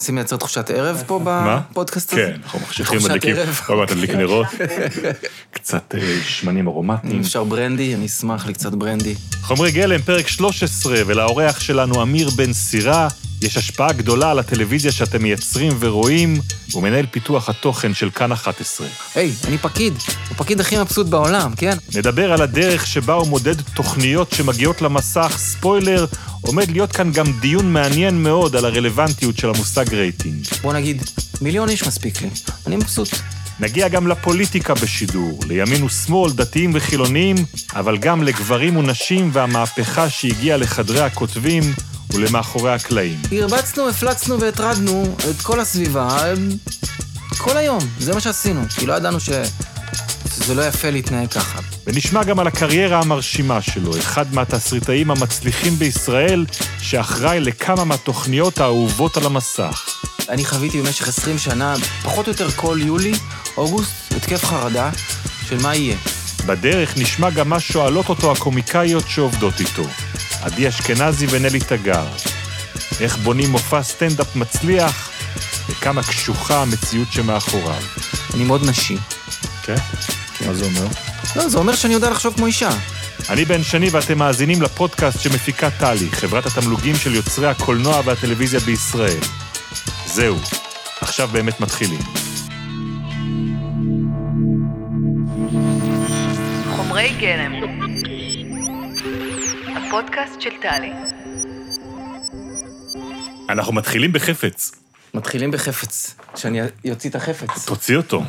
רוצים לייצר תחושת ערב פה? בפודקאסט הזה? כן, אנחנו מחשיכים, תחושת מדליקים, ערב. עוד מעט נדליק נרות. קצת אה, שמנים אם ארומטיים. אפשר ברנדי, אני אשמח לי קצת ברנדי. חומרי גלם, פרק 13, ולאורח שלנו אמיר בן סירה, יש השפעה גדולה על הטלוויזיה שאתם מייצרים ורואים, הוא מנהל פיתוח התוכן של כאן 11. היי, אני פקיד. הפקיד הכי מבסוט בעולם, כן? נדבר על הדרך שבה הוא מודד תוכניות שמגיעות למסך, ספוילר, עומד להיות כאן גם דיון מעניין מאוד על הרלוונטיות של המושג רייטינג. בוא נגיד, מיליון איש מספיק לי. אני מבסוט. נגיע גם לפוליטיקה בשידור, לימין ושמאל, דתיים וחילונים, אבל גם לגברים ונשים והמהפכה שהגיעה לחדרי הכותבים ולמאחורי הקלעים. הרבצנו, הפלצנו והטרדנו את כל הסביבה כל היום. זה מה שעשינו. כי לא ידענו ש... שזה לא יפה להתנהג ככה. ונשמע גם על הקריירה המרשימה שלו, אחד מהתסריטאים המצליחים בישראל, שאחראי לכמה מהתוכניות האהובות על המסך. אני חוויתי במשך 20 שנה, פחות או יותר כל יולי, אוגוסט, התקף חרדה של מה יהיה. בדרך נשמע גם מה שואלות אותו הקומיקאיות שעובדות איתו, עדי אשכנזי ונלי תגר. איך בונים מופע סטנדאפ מצליח, וכמה קשוחה המציאות שמאחוריו. אני מאוד נשי. כן? מה זה אומר? לא, זה אומר שאני יודע לחשוב כמו אישה. אני בן שני ואתם מאזינים לפודקאסט שמפיקה טלי, חברת התמלוגים של יוצרי הקולנוע והטלוויזיה בישראל. זהו, עכשיו באמת מתחילים. חומרי גלם. הפודקאסט של טלי. אנחנו מתחילים בחפץ. מתחילים בחפץ. שאני אוציא את החפץ. תוציא אותו.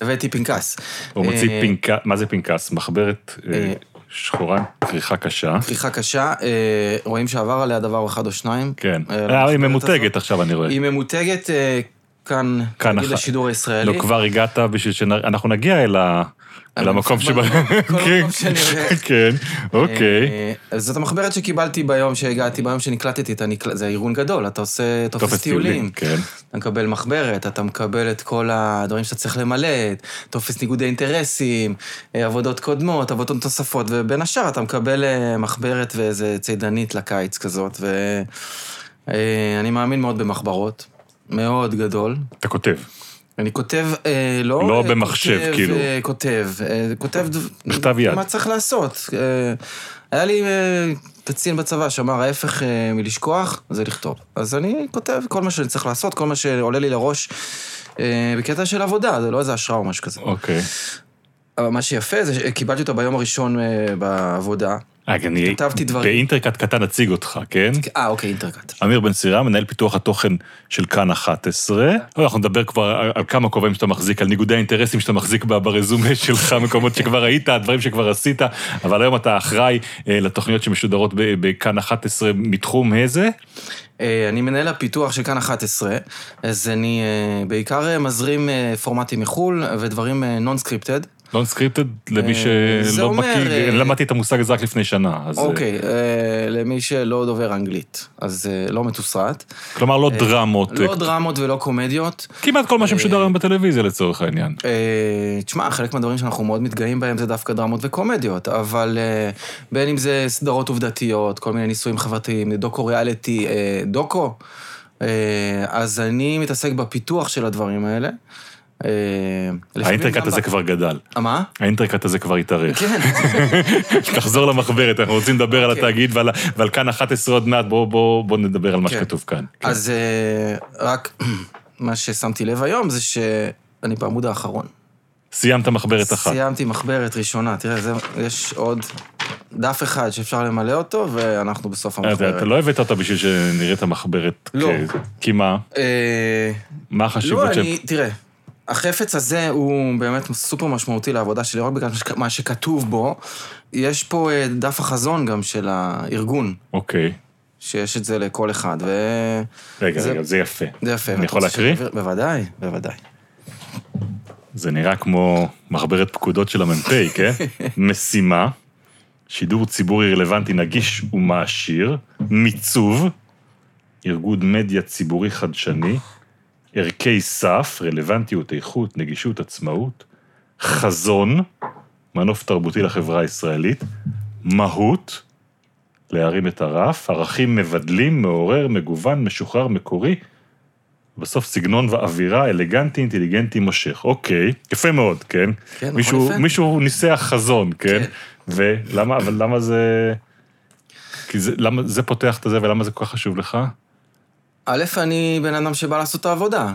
הבאתי פנקס. הוא מוציא אה, פנקס, מה זה פנקס? מחברת אה, אה, שחורה, כריכה קשה. כריכה קשה, אה, רואים שעבר עליה דבר אחד או שניים. כן. אה, אה, היא ממותגת הזאת. עכשיו, אני רואה. היא ממותגת אה, כאן, כאן נגיד אחת. השידור הישראלי. לא, כבר הגעת בשביל שאנחנו נגיע אל ה... אל המקום. כל כן, הולך. כן, אוקיי. אה, אז זאת המחברת שקיבלתי ביום שהגעתי, ביום שנקלטתי, זה ארגון גדול, אתה עושה טופס טיולים. כן. אתה מקבל מחברת, אתה מקבל את כל הדברים שאתה צריך למלא, טופס ניגודי אינטרסים, אה, עבודות קודמות, עבודות נוספות, ובין השאר אתה מקבל אה, מחברת ואיזה צידנית לקיץ כזאת, ואני מאמין מאוד במחברות, מאוד גדול. אתה כותב. אני כותב, אה, לא... לא אה, במחשב, כותב, כאילו. אה, כותב, אה, כותב... בכתב יד. מה צריך לעשות. אה, היה לי אה, קצין בצבא שאמר, ההפך אה, מלשכוח זה לכתוב. אז אני כותב כל מה שאני צריך לעשות, כל מה שעולה לי לראש אה, בקטע של עבודה, זה לא איזה השראה או משהו כזה. אוקיי. אבל מה שיפה זה שקיבלתי אותו ביום הראשון אה, בעבודה. אה, אני... כתבתי דברים. באינטרקט קטן אציג אותך, כן? אה, אוקיי, אינטרקט. אמיר בן סירה, מנהל פיתוח התוכן של כאן 11. לא, אנחנו נדבר כבר על, כמה כובעים שאתה מחזיק, על ניגודי האינטרסים שאתה מחזיק ברזומה שלך, מקומות שכבר היית, דברים שכבר עשית, אבל היום אתה אחראי אה, לתוכניות שמשודרות בכאן 11 מתחום איזה? אה, אני מנהל הפיתוח של כאן 11, אז אני אה, בעיקר אה, מזרים אה, פורמטים מחו"ל ודברים non-scripted. לא scripted, למי אה, שלא מכיר, אה, למדתי את המושג הזה רק לפני שנה, אוקיי, אה, למי שלא דובר אנגלית, אז לא מתוסרט. כלומר, לא דרמות. לא דרמות ולא קומדיות. כמעט כל מה שמשודר היום בטלוויזיה לצורך העניין. תשמע, חלק מהדברים שאנחנו מאוד מתגאים בהם זה דווקא דרמות וקומדיות, אבל בין אם זה סדרות עובדתיות, כל מיני ניסויים חברתיים, דוקו ריאליטי, דוקו, אז אני מתעסק בפיתוח של הדברים האלה. אה, האינטרקט גם הזה כבר גדל. אה, מה? האינטרקט הזה כבר התארך. כן. תחזור למחברת, אנחנו רוצים לדבר על אוקיי. התאגיד ועל, כאן 11 עוד מעט, בואו בוא, בוא נדבר על מה כן. שכתוב כאן. כן. אז אה, רק מה ששמתי לב היום זה שאני בעמוד האחרון. סיימת מחברת אחת. סיימתי מחברת ראשונה, תראה, יש עוד דף אחד שאפשר למלא אותו, ואנחנו בסוף אתה, המחברת. אתה לא הבאת אותה בשביל שנראה את המחברת. לא. כ- כי מה? אה, מה החשיבות לא, של... אני, תראה, החפץ הזה הוא באמת סופר משמעותי לעבודה שלי, רק בגלל מה שכתוב בו. יש פה אה, דף החזון גם של הארגון, אוקיי. שיש את זה לכל אחד, ו... רגע, זה- רגע, זה יפה. זה יפה. אני יכול להקריא? שאני- בוודאי, בוודאי. זה נראה כמו מחברת פקודות של המ"פ, כן? משימה, שידור ציבורי רלוונטי נגיש ומעשיר, מיצוב, ארגון מדיה ציבורי חדשני, ערכי סף, רלוונטיות, איכות, נגישות, עצמאות, חזון, מנוף תרבותי לחברה הישראלית, מהות, להרים את הרף, ערכים מבדלים, מעורר, מגוון, משוחרר, מקורי. בסוף סגנון ואווירה, אלגנטי, אינטליגנטי, מושך. אוקיי, יפה מאוד, כן? כן, נכון, מישהו, יפה. מישהו ניסח חזון, כן? כן. ולמה, אבל למה זה... כי זה, למה זה פותח את זה ולמה זה כל כך חשוב לך? א', אני בן אדם שבא לעשות את העבודה,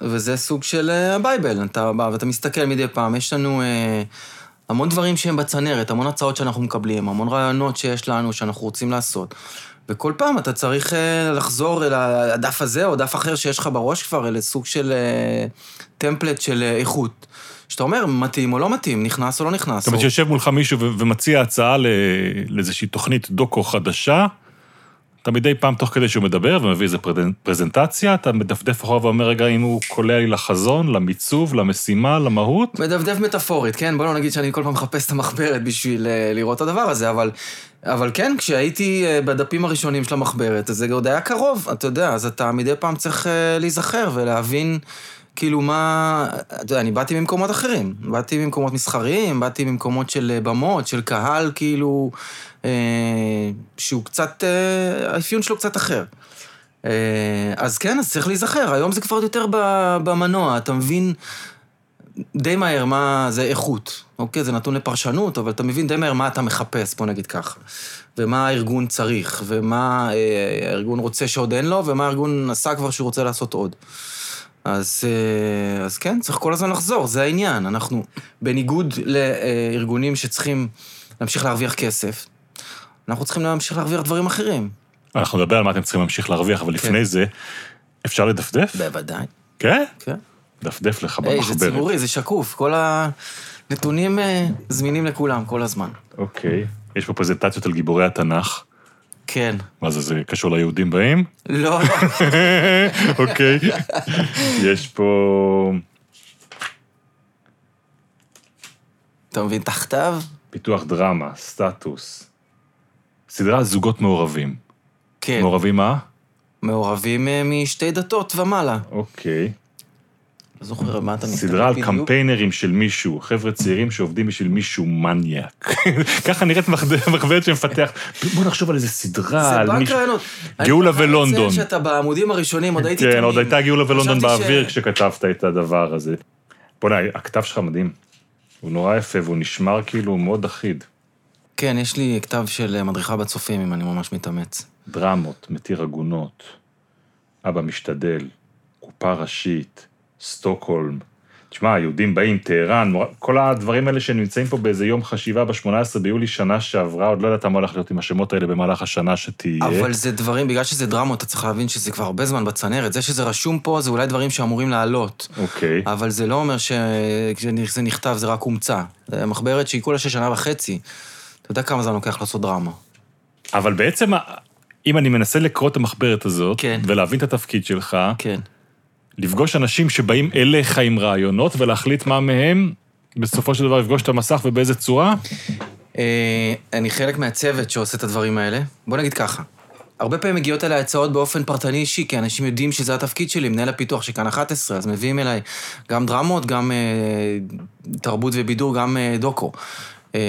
וזה סוג של אה, ה bible. אתה בא ואתה מסתכל מדי פעם, יש לנו אה, המון דברים שהם בצנרת, המון הצעות שאנחנו מקבלים, המון רעיונות שיש לנו שאנחנו רוצים לעשות. וכל פעם אתה צריך אה, לחזור אל הדף הזה או דף אחר שיש לך בראש כבר, אל סוג של אה, טמפלט של איכות. שאתה אומר, מתאים או לא מתאים, נכנס או לא נכנס. זאת אומרת או- שיושב מולך מישהו ומציע הצעה לאיזושהי תוכנית דוקו חדשה, אתה מדי פעם, תוך כדי שהוא מדבר ומביא פרזנ- פרזנטציה, אתה מדפדף אחורה ואומר, רגע, אם הוא קולע לי לחזון, למיצוב, למשימה, למהות, מדפדף מטאפורית, כן? בוא לא נגיד שאני כל פעם מחפש את המחברת בשביל אה, לראות את הדבר הזה, אבל, אבל כן, כשהייתי אה, בדפים הראשונים של המחברת, אז זה עוד היה קרוב, אתה יודע, אז אתה מדי פעם צריך אה, להיזכר ולהבין, כאילו, מה... אתה יודע, אני באתי ממקומות אחרים. באתי ממקומות מסחריים, באתי ממקומות של במות, של קהל, כאילו, שהוא קצת... אה, האפיון שלו קצת אחר. אה, אז כן, אז צריך להיזכר. היום זה כבר יותר במנוע, אתה מבין די מהר מה זה איכות. אוקיי, זה נתון לפרשנות, אבל אתה מבין די מהר מה אתה מחפש, בוא נגיד ככה. ומה הארגון צריך, ומה אה, הארגון רוצה שעוד אין לו, ומה הארגון עשה כבר שהוא רוצה לעשות עוד. אז, אה, אז כן, צריך כל הזמן לחזור, זה העניין. אנחנו, בניגוד לארגונים שצריכים להמשיך להרוויח כסף, אנחנו צריכים להמשיך להרוויח דברים אחרים. אנחנו נדבר על מה אתם צריכים להמשיך להרוויח, אבל לפני זה, אפשר לדפדף? בוודאי, כן? כן. דפדף לך היי, זה במחברת. ציבורי, זה שקוף, כל הנתונים אה, זמינים לכולם, כל הזמן. אוקיי. יש פה פרזנטציות על גיבורי התנ"ך. כן. מה זה, זה קשור ליהודים באים? לא. אוקיי. יש פה... אתה מבין, תחתיו? פיתוח דרמה, סטטוס. סדרה זוגות מעורבים. כן. מעורבים מה? מעורבים אה, משתי דתות ומעלה. אוקיי. לא זוכר מה אתה מתכוון סדרה על. קמפיינרים של מישהו, חבר'ה צעירים שעובדים בשביל מישהו מניאק. ככה נראית מחברת שמפתח. בוא נחשוב על איזה סדרה, זה על מישהו... רעיונות. גאולה אני חייב ולונדון. לציין שאתה בעמודים הראשונים, עוד הייתי כן, תמים. עוד הייתה גאולה ולונדון באוויר כשכתבת את הדבר הזה. בוא'נה, הכתב שלך מדהים. הוא נורא יפה והוא נשמר כאילו מאוד אחיד. כן, יש לי כתב של אה, מדריכה בצופים, אם אני ממש מתאמץ. דרמות, מתיר עגונות, אבא משתדל, קופה ראשית, סטוקהולם. תשמע, היהודים באים, טהרן, כל הדברים האלה שנמצאים פה באיזה יום חשיבה ב-18 ביולי שנה שעברה, עוד לא יודעת מה הולך להיות עם השמות האלה במהלך השנה שתהיה. אבל זה דברים, בגלל שזה דרמות, אתה צריך להבין שזה כבר הרבה זמן בצנרת. זה שזה רשום פה, זה אולי דברים שאמורים לעלות. אוקיי. אבל זה לא אומר שכשזה נכתב זה רק הומצא. זה מחברת שהיא כולה של שנה וחצי. אתה יודע כמה זמן לוקח לעשות דרמה. אבל בעצם, אם אני מנסה לקרוא את המחברת הזאת, כן. ולהבין את התפקיד שלך, כן. לפגוש אנשים שבאים אליך עם רעיונות ולהחליט מה מהם, בסופו של דבר לפגוש את המסך ובאיזה צורה? אה, אני חלק מהצוות שעושה את הדברים האלה. בוא נגיד ככה, הרבה פעמים מגיעות אליי הצעות באופן פרטני אישי, כי אנשים יודעים שזה התפקיד שלי, מנהל הפיתוח של כאן 11, אז מביאים אליי גם דרמות, גם אה, תרבות ובידור, גם אה, דוקו. אה,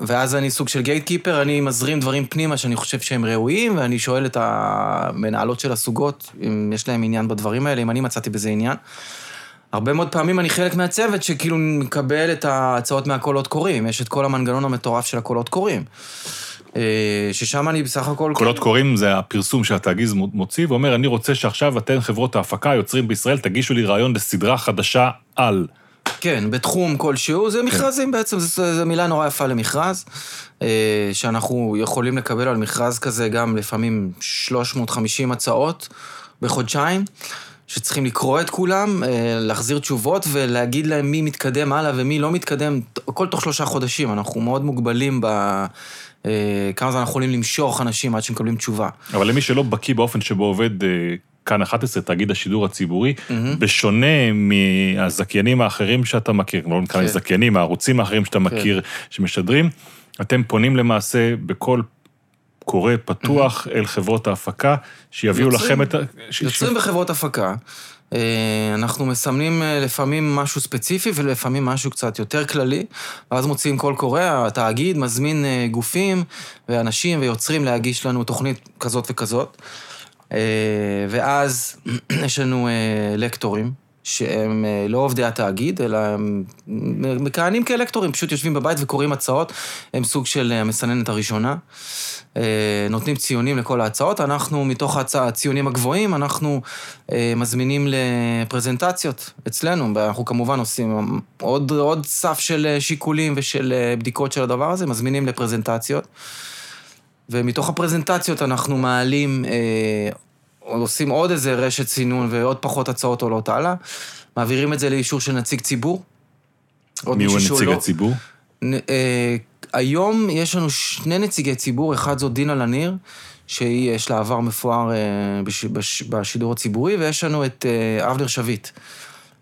ואז אני סוג של גייטקיפר, אני מזרים דברים פנימה שאני חושב שהם ראויים, ואני שואל את המנהלות של הסוגות אם יש להם עניין בדברים האלה, אם אני מצאתי בזה עניין. הרבה מאוד פעמים אני חלק מהצוות שכאילו מקבל את ההצעות מהקולות קוראים. יש את כל המנגנון המטורף של הקולות קוראים. אה, ששם אני בסך הכל... קולות קוראים זה הפרסום שהתאגיז מו- מוציא ואומר, אני רוצה שעכשיו אתן חברות ההפקה, היוצרים בישראל, תגישו לי רעיון לסדרה חדשה על. כן, בתחום כלשהו, זה מכרזים בעצם, זו מילה נורא יפה למכרז, אה, שאנחנו יכולים לקבל על מכרז כזה גם לפעמים 350 הצעות בחודשיים, שצריכים לקרוא את כולם, אה, להחזיר תשובות ולהגיד להם מי מתקדם הלאה ומי לא מתקדם, הכל תוך שלושה חודשים, אנחנו מאוד מוגבלים ב... אה, כמה זמן אנחנו יכולים למשוך אנשים עד שמקבלים תשובה. אבל למי שלא בקיא באופן שבו עובד כאן 11, תאגיד השידור הציבורי, בשונה מהזכיינים האחרים שאתה מכיר, לא נקרא להם כן. זכיינים, הערוצים האחרים שאתה מכיר, שמשדרים, אתם פונים למעשה בכל קורא פתוח אל חברות ההפקה, שיביאו יוצרים- לכם את ה... ש- יוצרים בחברות הפקה. אה, אנחנו מסמנים אה, לפעמים משהו ספציפי ולפעמים משהו קצת יותר כללי, ואז מוציאים קול קורא, התאגיד מזמין אה, גופים ואנשים ויוצרים להגיש לנו תוכנית כזאת וכזאת. אה, ואז יש לנו אה, לקטורים, שהם אה, לא עובדי התאגיד, אלא הם מכהנים כלקטורים, פשוט יושבים בבית וקוראים הצעות, הם סוג של המסננת הראשונה. נותנים ציונים לכל ההצעות, אנחנו מתוך הצ- הציונים הגבוהים, אנחנו מזמינים לפרזנטציות אצלנו, ואנחנו כמובן עושים עוד, עוד סף של שיקולים ושל בדיקות של הדבר הזה, מזמינים לפרזנטציות. ומתוך הפרזנטציות אנחנו מעלים, אה, עושים עוד איזה רשת סינון ועוד פחות הצעות עולות הלאה, מעבירים את זה לאישור של נציג ציבור. מי הוא הנציג לא- הציבור? נ- אה, היום יש לנו שני נציגי ציבור, אחד זאת דינה לניר, שהיא, יש לה עבר מפואר אה, בש, בש, בשידור הציבורי, ויש לנו את אה, אבנר שביט,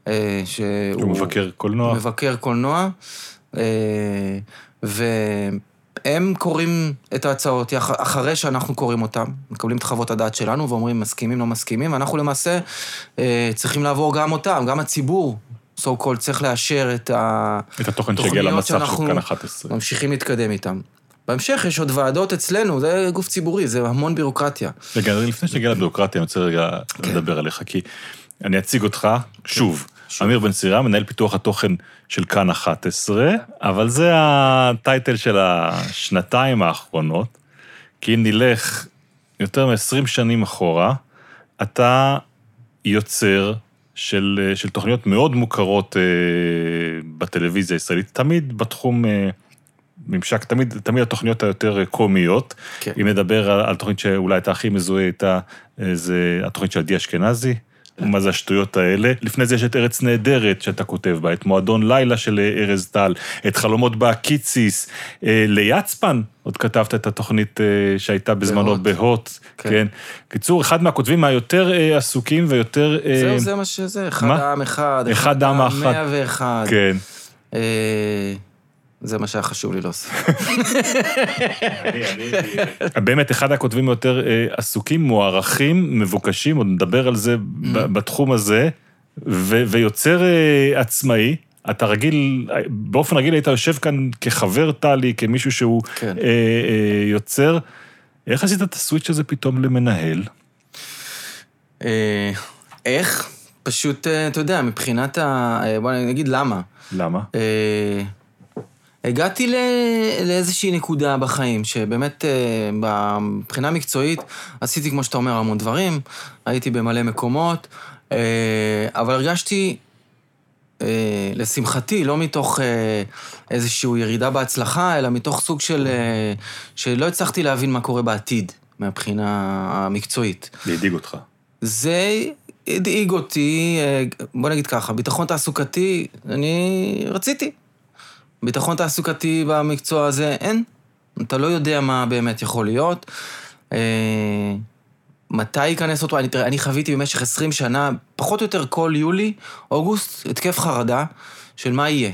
אה, שהוא... הוא מבקר קולנוע. מבקר קולנוע, אה, והם קוראים את ההצעות אחרי שאנחנו קוראים אותם, מקבלים את חוות הדעת שלנו ואומרים מסכימים, לא מסכימים, ואנחנו למעשה אה, צריכים לעבור גם אותם, גם הציבור, so called, צריך לאשר את ה... את התוכן שהגיע למסך של כאן 11. ממשיכים להתקדם איתם. בהמשך יש עוד ועדות אצלנו, זה גוף ציבורי, זה המון בירוקרטיה. רגע, לפני שנגיע לביורוקרטיה, אני רוצה רגע כן. לדבר עליך, כי אני אציג אותך, שוב, אמיר בן סירה, מנהל פיתוח התוכן של כאן 11, אבל זה הטייטל של השנתיים האחרונות, כי אם נלך יותר מ-20 שנים אחורה, אתה יוצר של, של תוכניות מאוד מוכרות אה, בטלוויזיה הישראלית, תמיד בתחום אה, ממשק, תמיד, תמיד התוכניות היותר אה, קומיות. כן. אם נדבר על, על תוכנית שאולי אתה הכי מזוהה איתה, אה, זה התוכנית של עדי אשכנזי. מה זה השטויות האלה? לפני זה יש את ארץ נהדרת שאתה כותב בה, את מועדון לילה של ארז טל, את חלומות בהקיציס, אה, ליצפן, עוד כתבת את התוכנית אה, שהייתה בזמנו בהוט. כן. כן. קיצור, אחד מהכותבים היותר אה, עסוקים ויותר... אה, זהו, זה מה שזה, אחד מה? העם אחד, אחד העם האחד. מאה ואחד. כן. אה, זה מה שהיה חשוב לי להוסיף. באמת, אחד הכותבים היותר אה, עסוקים, מוערכים, מבוקשים, עוד נדבר על זה Mm. בתחום הזה, ויוצר אה, עצמאי. אתה רגיל, באופן רגיל היית יושב כאן כחבר טלי, כמישהו שהוא כן. אה, אה, יוצר. איך עשית את הסוויץ' הזה פתאום למנהל? אה, איך? פשוט, אה, אתה יודע, מבחינת ה... אה, בוא נגיד למה. למה? אה, הגעתי ל... לאיזושהי נקודה בחיים, שבאמת אה, מבחינה מקצועית עשיתי, כמו שאתה אומר, המון דברים, הייתי במלא מקומות, אה, אבל הרגשתי, אה, לשמחתי, לא מתוך איזושהי ירידה בהצלחה, אלא מתוך סוג של... שלא הצלחתי להבין מה קורה בעתיד, מהבחינה המקצועית. זה הדאיג אותך. זה הדאיג אותי, בוא נגיד ככה, ביטחון תעסוקתי, אני רציתי. ביטחון תעסוקתי במקצוע הזה אין. אתה לא יודע מה באמת יכול להיות. אה, מתי ייכנס אותו? אני, תראה, אני חוויתי במשך 20 שנה, פחות או יותר כל יולי, אוגוסט, התקף חרדה של מה יהיה.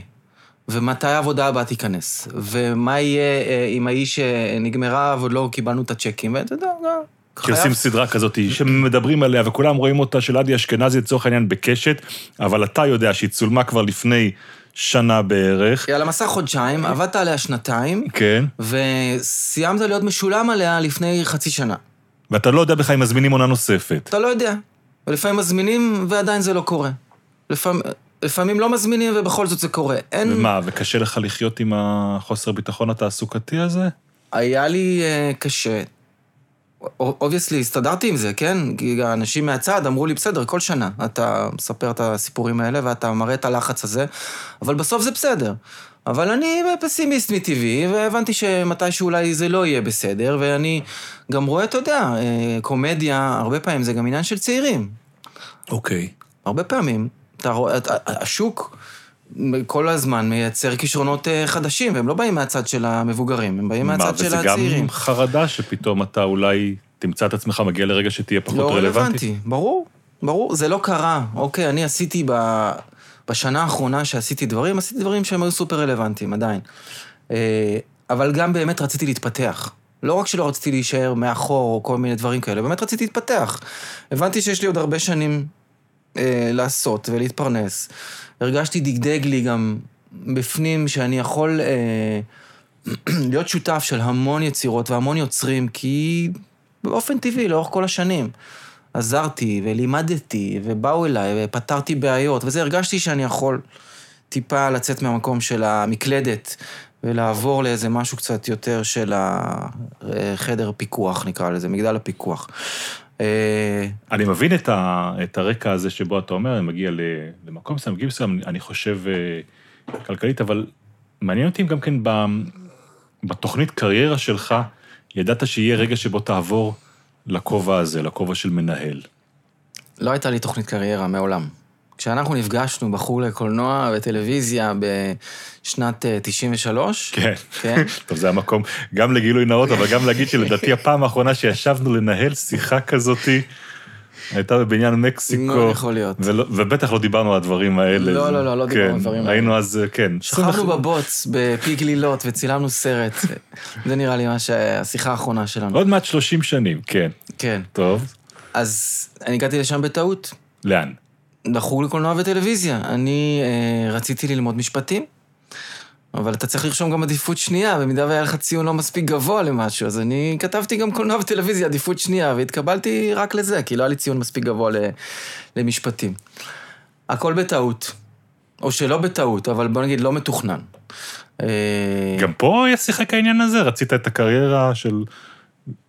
ומתי העבודה הבאה תיכנס. ומה יהיה אה, עם האיש שנגמרה ועוד לא קיבלנו את הצ'קים. ואתה יודע, גם... כי עושים סדרה כזאת שמדברים עליה וכולם רואים אותה של עדי אשכנזי לצורך העניין בקשת, אבל אתה יודע שהיא צולמה כבר לפני שנה בערך. היא על המסך חודשיים, עבדת עליה שנתיים, כן. וסיימת להיות משולם עליה לפני חצי שנה. ואתה לא יודע בכלל אם מזמינים עונה נוספת. אתה לא יודע. ולפעמים מזמינים ועדיין זה לא קורה. לפעמים, לפעמים לא מזמינים ובכל זאת זה קורה. אין... ומה, וקשה לך לחיות עם החוסר ביטחון התעסוקתי הזה? היה לי אה, קשה. obviously, הסתדרתי עם זה, כן? כי האנשים מהצד אמרו לי, בסדר, כל שנה אתה מספר את הסיפורים האלה ואתה מראה את הלחץ הזה, אבל בסוף זה בסדר. אבל אני פסימיסט מטבעי, והבנתי שמתישהו אולי זה לא יהיה בסדר, ואני גם רואה, אתה יודע, אה, קומדיה, הרבה פעמים זה גם עניין של צעירים. אוקיי. הרבה פעמים, אתה רואה, השוק כל הזמן מייצר כישרונות אה, חדשים, והם לא באים מהצד של המבוגרים, הם באים מהצד של וזה הצעירים. גם חרדה שפתאום אתה אולי תמצא את עצמך מגיע לרגע שתהיה פחות לא רלוונטי? רלוונטי, ברור, ברור, זה לא קרה. אוקיי, אני עשיתי ב... בשנה האחרונה שעשיתי דברים, עשיתי דברים שהם היו סופר רלוונטיים, עדיין. אה, אבל גם באמת רציתי להתפתח. לא רק שלא רציתי להישאר מאחור או כל מיני דברים כאלה, באמת רציתי להתפתח. הבנתי שיש לי עוד הרבה שנים אה, לעשות ולהתפרנס. הרגשתי דגדג לי גם בפנים שאני יכול אה, להיות שותף של המון יצירות והמון יוצרים, כי באופן טבעי, לאורך כל השנים. עזרתי ולימדתי, ובאו אליי, ופתרתי בעיות, וזה, הרגשתי שאני יכול טיפה לצאת מהמקום של המקלדת, ולעבור לאיזה משהו קצת יותר של החדר פיקוח, נקרא לזה, מגדל הפיקוח. אני מבין את, ה, את הרקע הזה שבו אתה אומר, אני מגיע למקום מסוים, מגיע מסוים, אני חושב אה, כלכלית, אבל מעניין אותי אם גם כן ב, בתוכנית קריירה שלך, ידעת שיהיה רגע שבו תעבור לכובע הזה, לכובע של מנהל. לא הייתה לי תוכנית קריירה מעולם. כשאנחנו נפגשנו בחוג לקולנוע וטלוויזיה בשנת אה, 93, כן. כן? טוב, זה המקום גם לגילוי נאות, אבל גם להגיד שלדעתי הפעם האחרונה שישבנו לנהל שיחה כזאתי, הייתה בבניין מקסיקו. מאוד יכול להיות. ולא, ובטח לא דיברנו על הדברים האלה. לא, לא, לא, לא דיברנו על כן, הדברים היינו האלה. אז, כן. שכבנו בבוץ בפי גלילות וצילמנו סרט. זה נראה לי מה שהשיחה האחרונה שלנו. עוד מעט 30 שנים, כן. כן. טוב, אז אני הגעתי לשם בטעות. לאן? לחוג לקולנוע וטלוויזיה. אני אה, רציתי ללמוד משפטים, אבל אתה צריך לרשום גם עדיפות שנייה, במידה והיה לך ציון לא מספיק גבוה למשהו, אז אני כתבתי גם קולנוע וטלוויזיה עדיפות שנייה, והתקבלתי רק לזה, כי לא היה לי ציון מספיק גבוה ל, למשפטים. הכל בטעות. או שלא בטעות, אבל בוא נגיד לא מתוכנן. אה, גם פה יש שיחק העניין הזה? רצית את הקריירה של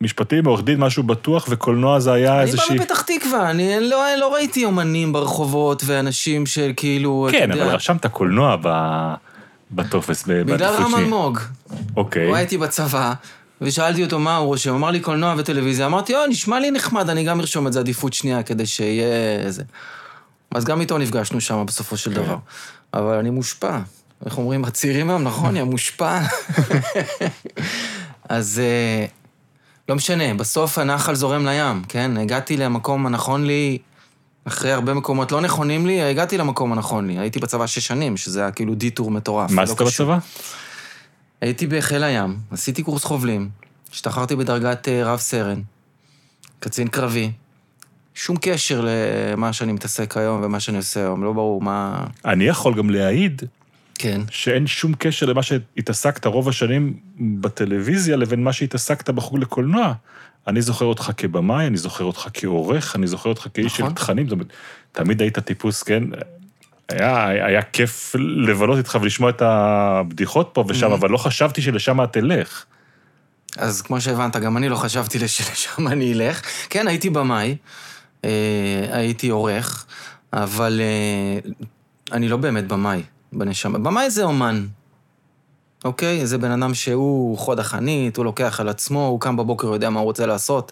משפטים, עורך דין, משהו בטוח, וקולנוע זה היה אני איזושהי... בא מפתח תקווה, אני לא, לא ראיתי אומנים ברחובות ואנשים של כאילו, כן, יודע, אבל רשמת קולנוע ב- בטופס, בגלל רם. אלמוג. אוקיי. הוא היה איתי בצבא, ושאלתי אותו מה הוא רושם, הוא אמר לי קולנוע וטלוויזיה, אמרתי, או, נשמע לי נחמד, אני גם ארשום את זה עדיפות שנייה כדי שיהיה איזה... אז גם איתו נפגשנו שם בסופו של דבר. אבל אני מושפע. איך אומרים, הצעירים היום, נכון? יא מושפע. אז אה, לא משנה, בסוף הנחל זורם לים, כן? הגעתי למקום הנכון לי, אחרי הרבה מקומות לא נכונים לי, הגעתי למקום הנכון לי. הייתי בצבא שש שנים, שזה היה כאילו דיטור מטורף. מה לא עשית קשור. בצבא? הייתי בחיל הים, עשיתי קורס חובלים, השתחררתי בדרגת אה, רב סרן, קצין קרבי. שום קשר למה שאני מתעסק היום ומה שאני עושה היום, לא ברור מה... אני יכול גם להעיד כן. שאין שום קשר למה שהתעסקת רוב השנים בטלוויזיה לבין מה שהתעסקת בחוג לקולנוע. אני זוכר אותך כבמאי, אני זוכר אותך כעורך, אני זוכר אותך כאיש נכון. של תכנים, זאת אומרת, תמיד היית טיפוס, כן? היה, היה כיף לבלות איתך ולשמוע את הבדיחות פה ושם, Mhm. אבל לא חשבתי שלשם את תלך. אז כמו שהבנת, גם אני לא חשבתי שלשם אני אלך. כן, הייתי במאי, אה, הייתי עורך, אבל אה, אני לא באמת במאי בנשמה. במאי זה אומן, אוקיי? זה בן אדם שהוא חוד החנית, הוא לוקח על עצמו, הוא קם בבוקר, הוא יודע מה הוא רוצה לעשות.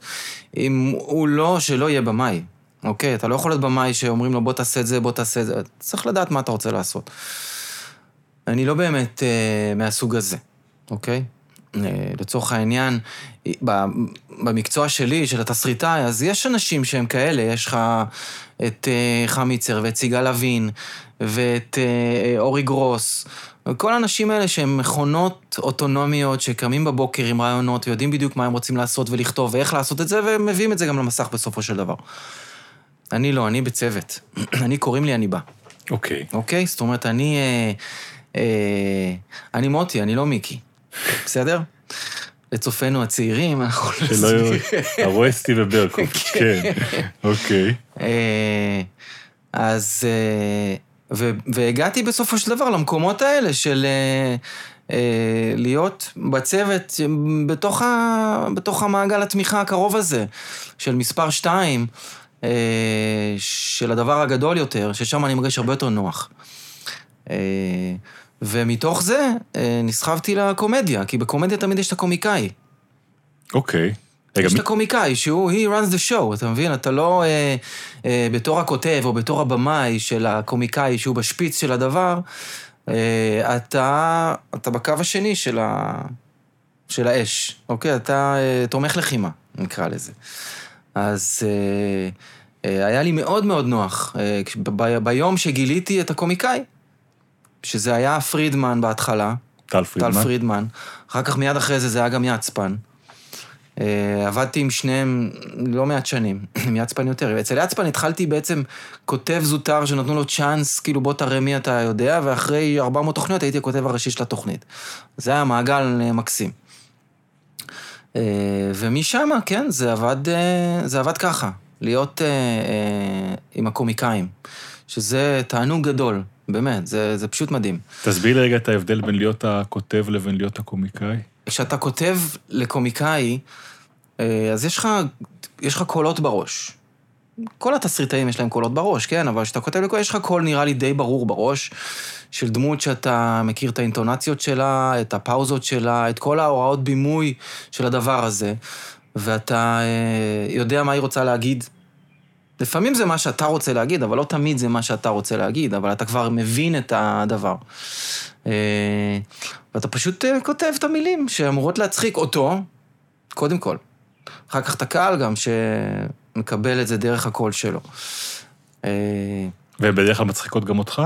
אם הוא לא, שלא יהיה במאי, אוקיי? אתה לא יכול להיות במאי שאומרים לו בוא תעשה את זה, בוא תעשה את זה. צריך לדעת מה אתה רוצה לעשות. אני לא באמת אה, מהסוג הזה, אוקיי? אה, לצורך העניין, ב- במקצוע שלי, של התסריטאי, אז יש אנשים שהם כאלה, יש לך את אה, חמיצר ואת סיגל אבין ואת אה, אורי גרוס. כל האנשים האלה שהם מכונות אוטונומיות שקמים בבוקר עם רעיונות ויודעים בדיוק מה הם רוצים לעשות ולכתוב ואיך לעשות את זה, ומביאים את זה גם למסך בסופו של דבר. אני לא, אני בצוות. אני, קוראים לי אני בא. אוקיי. אוקיי? זאת אומרת, אני... אה, אה, אני מוטי, אני לא מיקי. בסדר? לצופינו הצעירים, אנחנו... שלא יהיו... הרואסטי וברקוב, כן. אוקיי. אה, אז... ו- והגעתי בסופו של דבר למקומות האלה של אה, אה, להיות בצוות בתוך, ה- בתוך המעגל התמיכה הקרוב הזה, של מספר שתיים, אה, של הדבר הגדול יותר, ששם אני מרגיש הרבה יותר נוח. אה, ומתוך זה אה, נסחבתי לקומדיה, כי בקומדיה תמיד יש את הקומיקאי. אוקיי. רגע, יש את הקומיקאי שהוא, he runs the show, אתה מבין? אתה לא אה, אה, בתור הכותב או בתור הבמאי של הקומיקאי שהוא בשפיץ של הדבר, אה, אתה, אתה בקו השני של, ה, של האש, אוקיי? אתה אה, תומך לחימה, נקרא לזה. אז אה, אה, היה לי מאוד מאוד נוח אה, ב- ביום שגיליתי את הקומיקאי, שזה היה פרידמן בהתחלה, טל פרידמן. טל פרידמן, אחר כך מיד אחרי זה זה היה גם יצפן. אה, עבדתי עם שניהם לא מעט שנים, עם יצפן יותר. אצל יצפן התחלתי בעצם כותב זוטר שנתנו לו צ'אנס, כאילו בוא תראה מי אתה יודע, ואחרי 400 תוכניות הייתי הכותב הראשי של התוכנית. זה היה מעגל אה, מקסים. אה, ומשם, כן, זה עבד, אה, זה עבד ככה, להיות אה, אה, עם הקומיקאים, שזה תענוג גדול, באמת, זה, זה פשוט מדהים. תסביר לי רגע את ההבדל בין להיות הכותב לבין להיות הקומיקאי. כשאתה כותב לקומיקאי, אה, אז יש לך, יש לך קולות בראש. כל התסריטאים יש להם קולות בראש, כן? אבל כשאתה כותב לקומיקאי, יש לך קול נראה לי די ברור בראש, של דמות שאתה מכיר את האינטונציות שלה, את הפאוזות שלה, את כל ההוראות בימוי של הדבר הזה, ואתה אה, יודע מה היא רוצה להגיד. לפעמים זה מה שאתה רוצה להגיד, אבל לא תמיד זה מה שאתה רוצה להגיד, אבל אתה כבר מבין את הדבר. אה, ואתה פשוט אה, כותב את המילים שאמורות להצחיק אותו, קודם כל. אחר כך את הקהל גם, שמקבל את זה דרך הקול שלו. אה, ובדרך כלל מצחיקות גם אותך?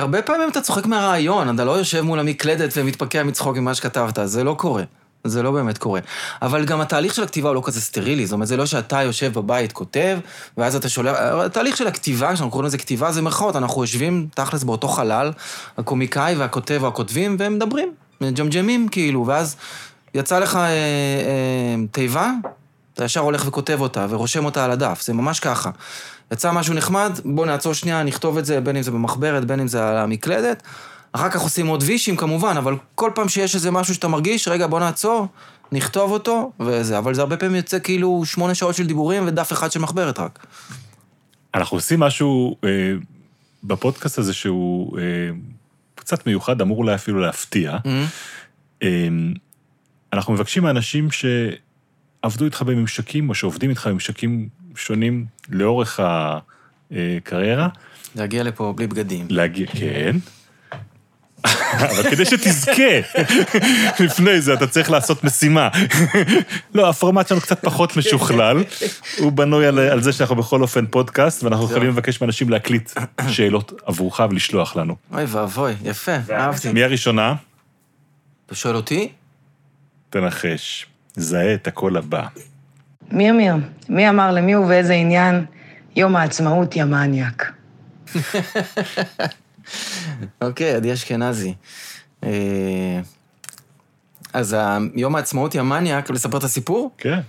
הרבה פעמים אתה צוחק מהרעיון, אתה לא יושב מול המקלדת ומתפקע מצחוק ממה שכתבת, זה לא קורה. זה לא באמת קורה. אבל גם התהליך של הכתיבה הוא לא כזה סטרילי, זאת אומרת, זה לא שאתה יושב בבית, כותב, ואז אתה שולח... התהליך של הכתיבה, כשאנחנו קוראים לזה כתיבה, זה מירכאות, אנחנו יושבים תכלס באותו חלל, הקומיקאי והכותב או הכותבים, והם מדברים, מג'מג'מים כאילו, ואז יצא לך אה, אה, תיבה, אתה ישר הולך וכותב אותה, ורושם אותה על הדף, זה ממש ככה. יצא משהו נחמד, בוא נעצור שנייה, נכתוב את זה, בין אם זה במחברת, בין אם זה על המקלדת. אחר כך עושים עוד וישים כמובן, אבל כל פעם שיש איזה משהו שאתה מרגיש, רגע, בוא נעצור, נכתוב אותו, וזה. אבל זה הרבה פעמים יוצא כאילו שמונה שעות של דיבורים ודף אחד של מחברת רק. אנחנו עושים משהו אה, בפודקאסט הזה שהוא אה, קצת מיוחד, אמור אולי אפילו להפתיע. אה, אנחנו מבקשים מאנשים שעבדו איתך בממשקים, או שעובדים איתך בממשקים שונים לאורך הקריירה, להגיע לפה בלי בגדים. להגיע, כן. אבל כדי שתזכה, לפני זה אתה צריך לעשות משימה. לא, הפורמט שלנו קצת פחות משוכלל. הוא בנוי על, על זה שאנחנו בכל אופן פודקאסט, ואנחנו יכולים לבקש מאנשים להקליט שאלות עבורך ולשלוח לנו. אוי ואבוי, יפה, אהבתי. מי הראשונה? אתה שואל אותי? תנחש. זהה את הקול הבא. מי אמיר? מי אמר למי ובאיזה עניין יום העצמאות יא מניאק? אוקיי, עדי אשכנזי. אה, אז יום העצמאות יא מניאק, לספר את הסיפור? כן.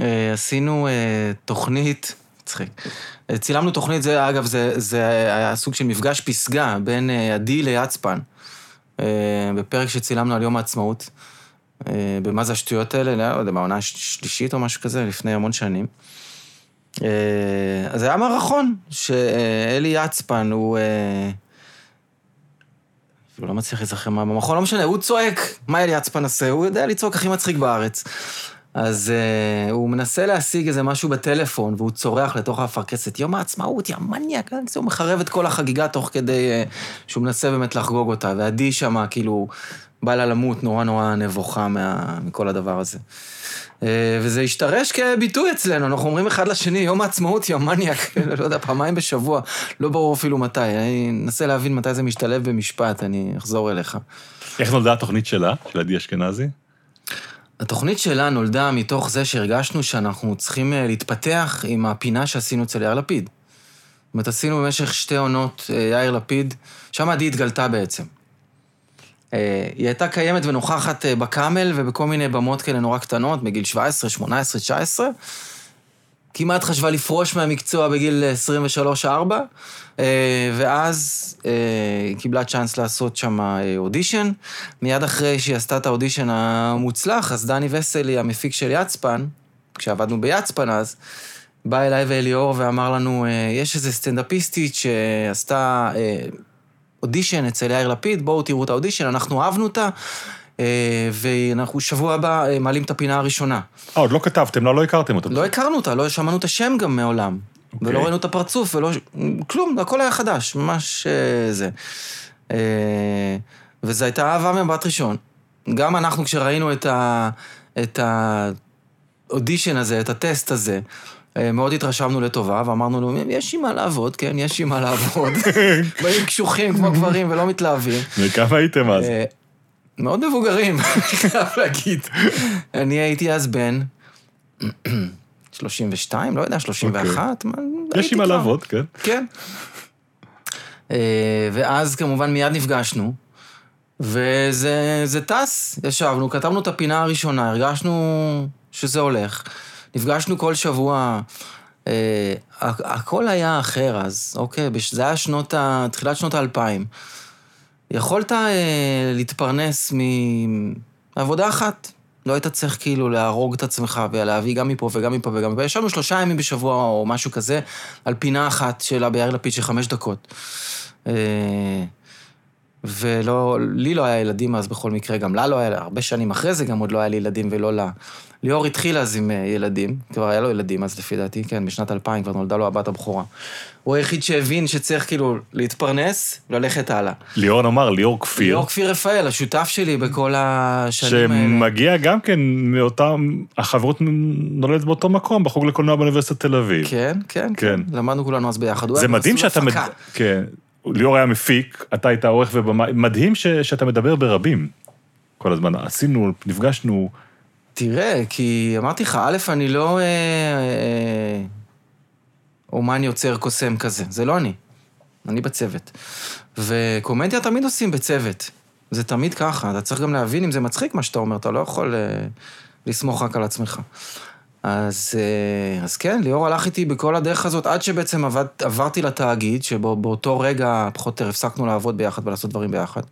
אה, עשינו אה, תוכנית, מצחיק. צילמנו תוכנית, זה אגב, זה, זה היה סוג של מפגש פסגה בין עדי ליצפן, בפרק שצילמנו על יום העצמאות. במה זה השטויות האלה? לא יודע, בעונה השלישית או משהו כזה, לפני המון שנים. אה, אז זה היה מערכון, שאלי יצפן הוא... אה, אפילו לא מצליח להיזכר מה במכון, לא משנה, הוא צועק, מה אלי יצפן עושה? הוא יודע לצעוק הכי מצחיק בארץ. אז uh, הוא מנסה להשיג איזה משהו בטלפון, והוא צורח לתוך האפרכסת, יום העצמאות, יא מניאק, הוא מחרב את כל החגיגה תוך כדי uh, שהוא מנסה באמת לחגוג אותה, ועדי שמה, כאילו, בא לה למות, נורא נורא נבוכה מה, מכל הדבר הזה. Uh, וזה השתרש כביטוי אצלנו, אנחנו אומרים אחד לשני, יום העצמאות, יא מניאק, לא יודע, פעמיים בשבוע, לא ברור אפילו מתי, אני אנסה להבין מתי זה משתלב במשפט, אני אחזור אליך. איך נולדה התוכנית שלה, של עדי אשכנזי? התוכנית שלה נולדה מתוך זה שהרגשנו שאנחנו צריכים אה, להתפתח עם הפינה שעשינו אצל יאיר לפיד. זאת אומרת, עשינו במשך שתי עונות אה, יאיר לפיד, שם עדי התגלתה בעצם. אה, היא הייתה קיימת ונוכחת אה, בקאמל ובכל מיני במות כאלה נורא קטנות, בגיל 17, 18, 19. כמעט חשבה לפרוש מהמקצוע בגיל 23-4, ואז אה, היא קיבלה צ'אנס לעשות שם אודישן. מיד אחרי שהיא עשתה את האודישן המוצלח, אז דני וסלי, המפיק של יצפן, כשעבדנו ביצפן אז, בא אליי ואליאור ואמר לנו, יש איזה סטנדאפיסטית שעשתה אודישן אצל יאיר לפיד, בואו תראו את האודישן, אנחנו אהבנו אותה, אה, ואנחנו שבוע הבא אה, מעלים את הפינה הראשונה. אה, עוד לא כתבתם לה, לא הכרתם אותה. לא הכרנו אותה, לא שמענו את השם גם מעולם. אוקיי. ולא ראינו את הפרצוף, ולא... כלום, הכל היה חדש, ממש אה, זה. וזו הייתה אהבה ממבט ראשון. גם אנחנו, כשראינו את ה... את האודישן הזה, את הטסט הזה, מאוד התרשמנו לטובה, ואמרנו לו, יש עם מה לעבוד, כן, יש עם מה לעבוד. באים קשוחים כמו גברים ולא מתלהבים. וכמה הייתם אז? אה, מאוד מבוגרים, אני חייב להגיד. אני הייתי אז בן 32, לא יודע, 31, מה, יש עם מה. לעבוד, כן. כן. אה, ואז כמובן מיד נפגשנו, וזה זה טס. ישבנו, כתבנו את הפינה הראשונה, הרגשנו שזה הולך. נפגשנו כל שבוע, אה, הכ- הכל היה אחר אז, אוקיי? זה היה שנות ה... תחילת שנות האלפיים. יכולת אה, להתפרנס מעבודה אחת. לא היית צריך כאילו להרוג את עצמך ולהביא גם מפה וגם מפה וגם מפה. ישבנו שלושה ימים בשבוע או משהו כזה, על פינה אחת שלה ביאיר לפיד של חמש דקות. אה, ולא, לי לא היה ילדים אז בכל מקרה, גם לה לא היה, הרבה שנים אחרי זה גם עוד לא היה לי ילדים ולא לה. ליאור התחיל אז עם אה, ילדים, כבר היה לו ילדים אז לפי דעתי, כן, בשנת 2000 כבר נולדה לו הבת הבכורה. הוא היחיד שהבין שצריך כאילו להתפרנס וללכת הלאה. ליאור נאמר, ליאור כפיר, ליאור כפיר רפאל, השותף שלי בכל השנים האלה. שמגיע גם כן מאותם, החברות נולדת באותו מקום, בחוג לקולנוע באוניברסיטת תל אביב. כן, כן, כן. כן. למדנו כולנו אז ביחד. זה מדהים שאתה... מד-. כן. ליאור היה מפיק, אתה היית עורך ובמאי, מדהים ש- שאתה מדבר ברבים כל הזמן. עשינו, נפגשנו, תראה, כי אמרתי לך, א', אני לא אה, אה, אומן יוצר קוסם כזה, זה לא אני. אני בצוות. וקומדיה תמיד עושים בצוות. זה תמיד ככה, אתה צריך גם להבין אם זה מצחיק מה שאתה אומר, אתה לא יכול אה, לסמוך רק על עצמך. אז, אה, אז כן, ליאור הלך איתי בכל הדרך הזאת, עד שבעצם עבד, עברתי לתאגיד, שבו באותו רגע פחות או יותר הפסקנו לעבוד ביחד ולעשות דברים ביחד.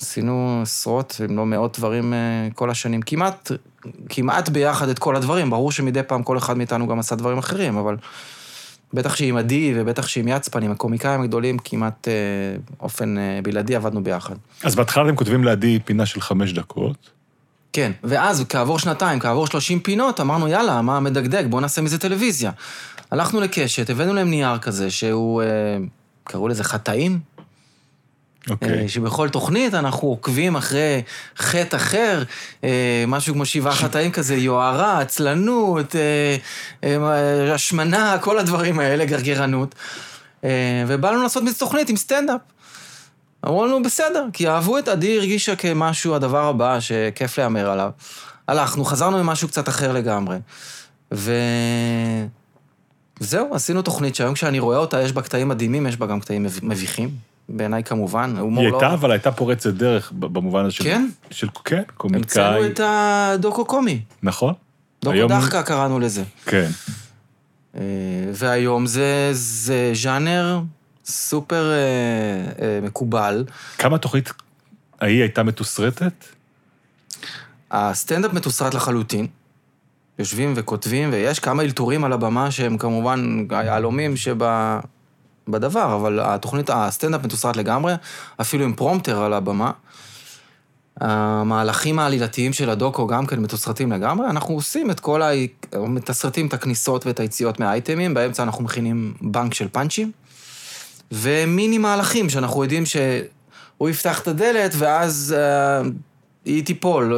עשינו עשרות, אם לא מאות דברים אה, כל השנים, כמעט, כמעט ביחד את כל הדברים. ברור שמדי פעם כל אחד מאיתנו גם עשה דברים אחרים, אבל בטח שעם עדי ובטח שעם יצפן, עם הקומיקאים הגדולים, כמעט אה, אופן אה, בלעדי עבדנו ביחד. אז בהתחלה אתם כותבים לידי פינה של חמש דקות. כן, ואז כעבור שנתיים, כעבור 30 פינות, אמרנו, יאללה, מה מדגדג, בואו נעשה מזה טלוויזיה. הלכנו לקשת, הבאנו להם נייר כזה, שהוא, אה, קראו לזה חטאים, אוקיי. אה, שבכל תוכנית אנחנו עוקבים אחרי חטא אחר, אה, משהו כמו שבעה חטאים כזה, יוהרה, עצלנות, אה, השמנה, כל הדברים האלה, גרגרנות. ובא לנו לעשות מזה תוכנית עם סטנדאפ. אמרו לנו, בסדר, כי אהבו את עדי, הרגישה כמשהו, הדבר הבא שכיף להמר עליו. הלכנו, חזרנו ממשהו קצת אחר לגמרי. ו... וזהו, עשינו תוכנית שהיום כשאני רואה אותה, יש בה קטעים מדהימים, יש בה גם קטעים מב- מביכים. בעיניי כמובן, הומור היא לא... הייתה, אבל הייתה פורצת דרך במובן הזה של... כן? של, כן, המצאנו קומיקאי. את הדוקו קומי. נכון? דוקו היום- דחקה קראנו לזה. כן. אה, והיום זה, זה ז'אנר סופר אה, אה, מקובל. כמה התוכנית ההיא הייתה מתוסרטת? הסטנדאפ מתוסרט לחלוטין. יושבים וכותבים, ויש כמה אלתורים על הבמה שהם כמובן היהלומים שבדבר, אבל התוכנית, הסטנדאפ מתוסרט לגמרי, אפילו עם פרומפטר על הבמה. המהלכים העלילתיים של הדוקו גם כן מתוסרטים לגמרי, אנחנו עושים את כל ה... מתסרטים את הכניסות ואת היציאות מהאייטמים, באמצע אנחנו מכינים בנק של פאנצ'ים, ומיני מהלכים שאנחנו יודעים שהוא יפתח את הדלת ואז אה, היא תיפול,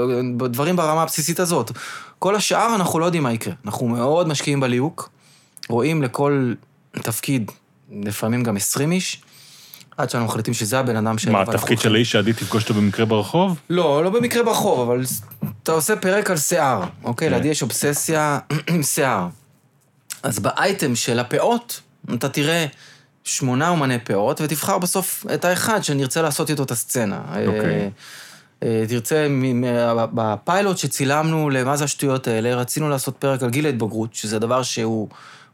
דברים ברמה הבסיסית הזאת. כל השאר אנחנו לא יודעים מה יקרה. אנחנו מאוד משקיעים בליהוק, רואים לכל תפקיד, לפעמים גם 20 איש, עד שאנחנו מחליטים שזה הבן אדם ש... מה, התפקיד של האיש שעדי תפגוש אותו במקרה ברחוב? לא, לא במקרה ברחוב, אבל אתה עושה פרק על שיער, אוקיי? כן. לידי יש אובססיה עם שיער. אז באייטם של הפאות, אתה תראה שמונה אומני פאות, ותבחר בסוף את האחד שנרצה לעשות איתו את הסצנה. אוקיי. אה, אה, תרצה, בפיילוט שצילמנו למה זה השטויות האלה, רצינו לעשות פרק על גיל ההתבגרות, שזה דבר שהוא